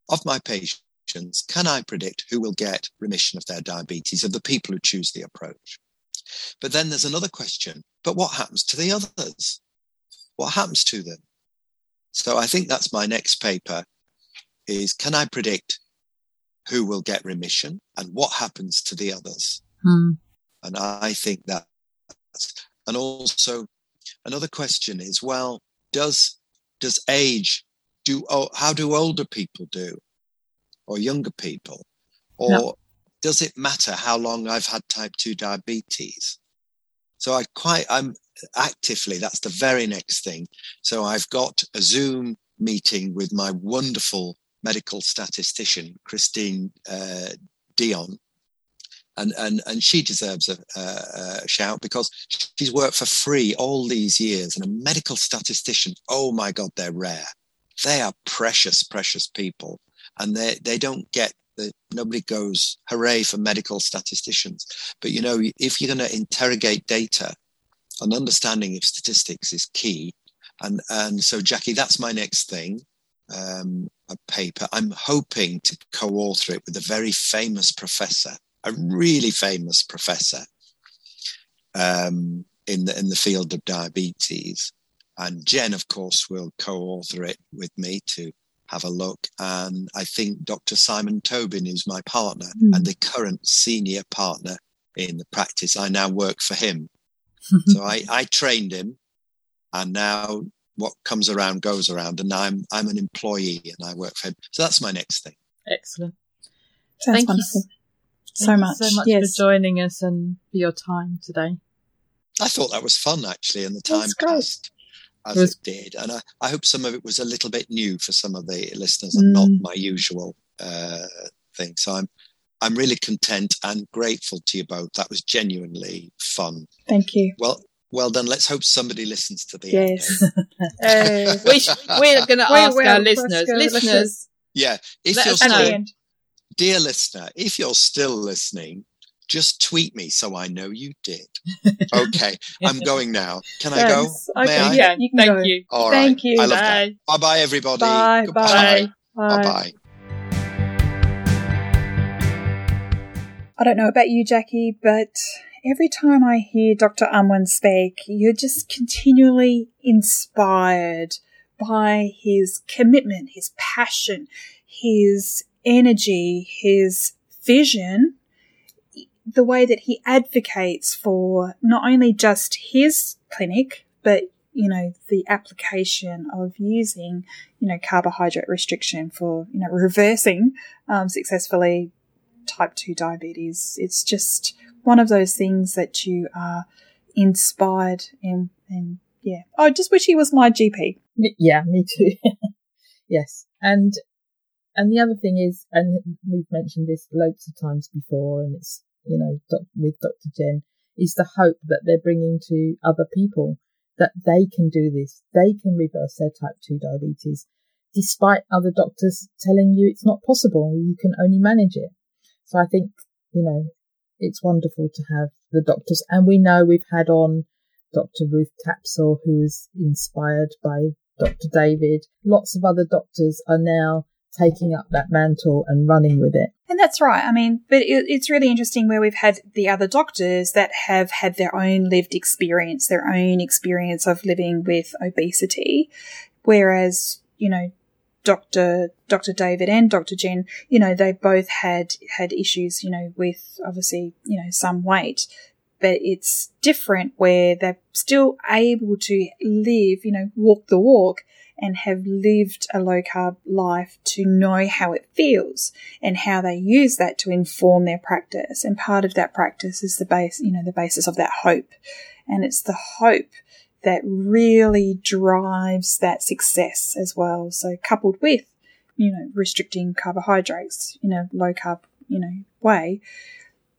of my patients, can I predict who will get remission of their diabetes of the people who choose the approach? But then there's another question. But what happens to the others? What happens to them? So I think that's my next paper is can I predict who will get remission and what happens to the others? Hmm. And I think that, and also another question is, well, does, does age do, oh, how do older people do or younger people? Or no. does it matter how long I've had type 2 diabetes? So I quite, I'm actively, that's the very next thing. So I've got a Zoom meeting with my wonderful medical statistician, Christine uh, Delon. And, and, and she deserves a, a, a, shout because she's worked for free all these years. And a medical statistician, oh my God, they're rare. They are precious, precious people. And they, they don't get the, nobody goes, hooray for medical statisticians. But you know, if you're going to interrogate data, an understanding of statistics is key. And, and so, Jackie, that's my next thing um, a paper. I'm hoping to co-author it with a very famous professor, a really famous professor um, in the in the field of diabetes. And Jen, of course, will co-author it with me to have a look. And I think Dr. Simon Tobin, is my partner mm. and the current senior partner in the practice, I now work for him. so I, I trained him and now what comes around goes around and I'm I'm an employee and I work for him. So that's my next thing. Excellent. Sounds thank wonderful. You so, thank much. You so much yes. for joining us and for your time today. I thought that was fun actually and the time passed as it, was... it, did. And I, I hope some of it was a little bit new for some of the listeners and mm. not my usual uh, thing. So I'm I'm really content and grateful to you both. That was genuinely fun. Thank you. Well, well done. Let's hope somebody listens to the yes. uh, we we're going to ask our listeners, listeners. Yeah, if you're still, dear listener, if you're still listening, just tweet me so I know you did. okay, I'm going now. Can I go? May okay. I? Yeah, you thank go. you. All right. Thank you. I love bye. that. Bye bye, everybody. Bye. Bye. Bye. Bye. I don't know about you, Jackie, but every time I hear Dr. Unwin speak, you're just continually inspired by his commitment, his passion, his energy, his vision, the way that he advocates for not only just his clinic, but you know, the application of using, you know, carbohydrate restriction for, you know, reversing um, successfully type 2 diabetes. It's just one of those things that you are inspired and, and yeah. I just wish he was my GP. Yeah, me too. yes. And, and the other thing is, and we've mentioned this loads of times before, and it's, you know, doc- with Dr. Jen, is the hope that they're bringing to other people that they can do this. They can reverse their type 2 diabetes despite other doctors telling you it's not possible. You can only manage it. So I think, you know, it's wonderful to have the doctors. And we know we've had on Dr. Ruth Tapsell, who was inspired by Dr. David. Lots of other doctors are now taking up that mantle and running with it. And that's right. I mean, but it, it's really interesting where we've had the other doctors that have had their own lived experience, their own experience of living with obesity. Whereas, you know, Dr. Dr. David and Dr. Jen, you know, they both had had issues, you know, with obviously, you know, some weight, but it's different where they're still able to live, you know, walk the walk and have lived a low carb life to know how it feels and how they use that to inform their practice. And part of that practice is the base, you know, the basis of that hope. And it's the hope that really drives that success as well. So coupled with, you know, restricting carbohydrates in a low carb, you know, way,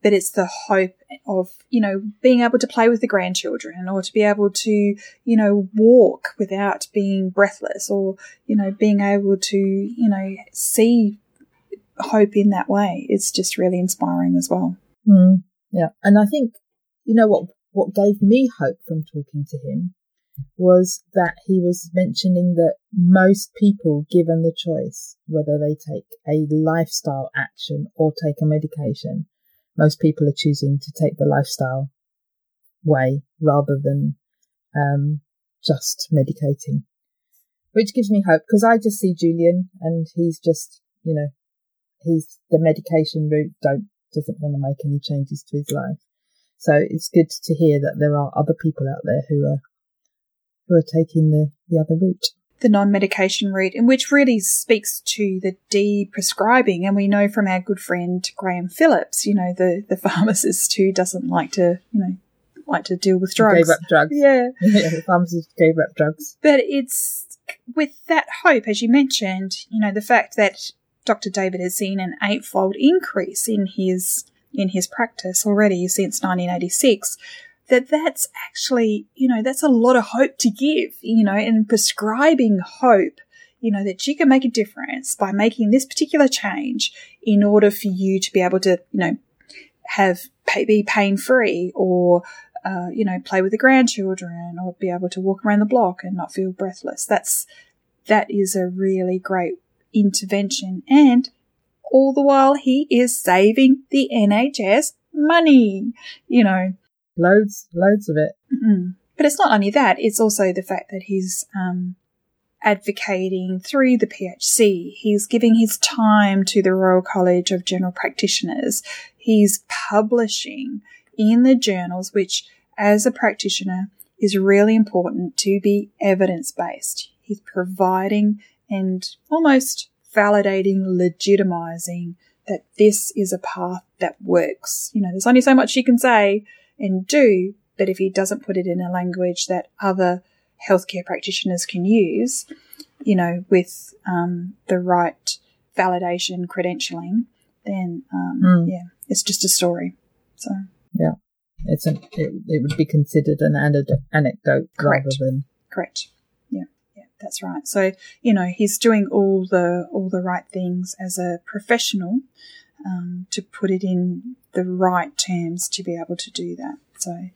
but it's the hope of, you know, being able to play with the grandchildren or to be able to, you know, walk without being breathless or, you know, being able to, you know, see hope in that way. It's just really inspiring as well. Mm, yeah. And I think, you know what, what gave me hope from talking to him was that he was mentioning that most people, given the choice whether they take a lifestyle action or take a medication, most people are choosing to take the lifestyle way rather than um, just medicating, which gives me hope because I just see Julian and he's just, you know, he's the medication route. Don't doesn't want to make any changes to his life. So it's good to hear that there are other people out there who are who are taking the, the other route. The non medication route, and which really speaks to the de-prescribing. And we know from our good friend Graham Phillips, you know, the, the pharmacist who doesn't like to, you know, like to deal with drugs. Gave up drugs. Yeah. yeah, the pharmacist gave up drugs. But it's with that hope, as you mentioned, you know, the fact that Dr. David has seen an eightfold increase in his in his practice already since 1986 that that's actually, you know, that's a lot of hope to give, you know, and prescribing hope, you know, that you can make a difference by making this particular change in order for you to be able to, you know, have pay, be pain free or, uh, you know, play with the grandchildren or be able to walk around the block and not feel breathless. That's, that is a really great intervention. And all the while he is saving the NHS money, you know. Loads, loads of it. Mm-hmm. But it's not only that, it's also the fact that he's um, advocating through the PHC. He's giving his time to the Royal College of General Practitioners. He's publishing in the journals, which, as a practitioner, is really important to be evidence based. He's providing and almost validating, legitimizing that this is a path that works. You know, there's only so much you can say and do, but if he doesn't put it in a language that other healthcare practitioners can use, you know, with um, the right validation credentialing, then um, mm. yeah, it's just a story. So yeah, it's an it, it would be considered an anecdote Correct. rather than correct. Yeah, yeah, that's right. So you know, he's doing all the all the right things as a professional um, to put it in the right terms to be able to do that. So,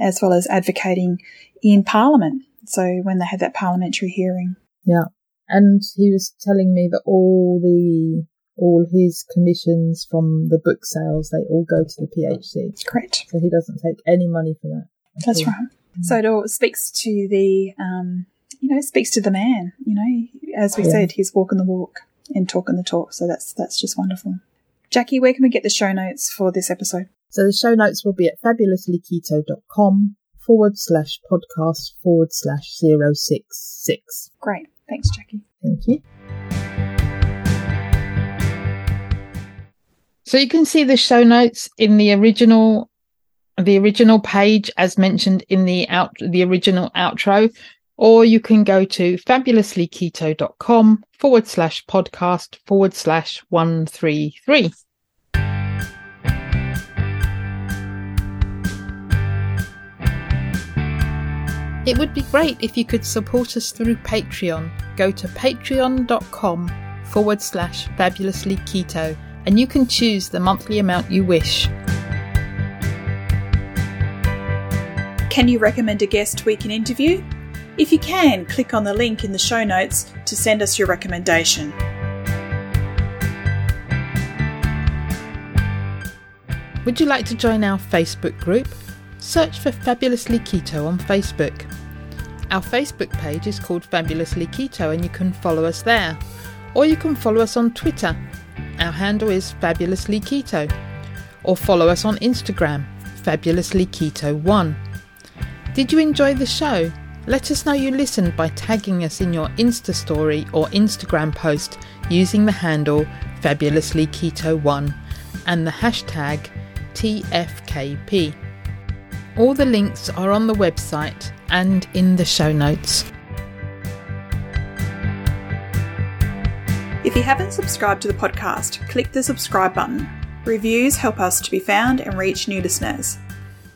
as well as advocating in Parliament. So, when they had that parliamentary hearing. Yeah. And he was telling me that all the all his commissions from the book sales they all go to the PHC. Correct. So he doesn't take any money for that. That's all. right. Mm-hmm. So it all speaks to the um, you know speaks to the man. You know, as we yeah. said, he's walking the walk and talking the talk. So that's that's just wonderful. Jackie, where can we get the show notes for this episode? So the show notes will be at fabulouslyketo.com forward slash podcast forward slash zero six six. Great. Thanks, Jackie. Thank you. So you can see the show notes in the original the original page as mentioned in the out the original outro, or you can go to fabulouslyketo.com forward slash podcast forward slash one three three. It would be great if you could support us through Patreon. Go to patreon.com forward slash fabulously keto and you can choose the monthly amount you wish. Can you recommend a guest we can interview? If you can, click on the link in the show notes to send us your recommendation. Would you like to join our Facebook group? Search for Fabulously Keto on Facebook. Our Facebook page is called Fabulously Keto and you can follow us there. Or you can follow us on Twitter. Our handle is Fabulously Keto. Or follow us on Instagram, Fabulously Keto1. Did you enjoy the show? Let us know you listened by tagging us in your Insta story or Instagram post using the handle Fabulously Keto1 and the hashtag TFKP. All the links are on the website and in the show notes. If you haven't subscribed to the podcast, click the subscribe button. Reviews help us to be found and reach new listeners.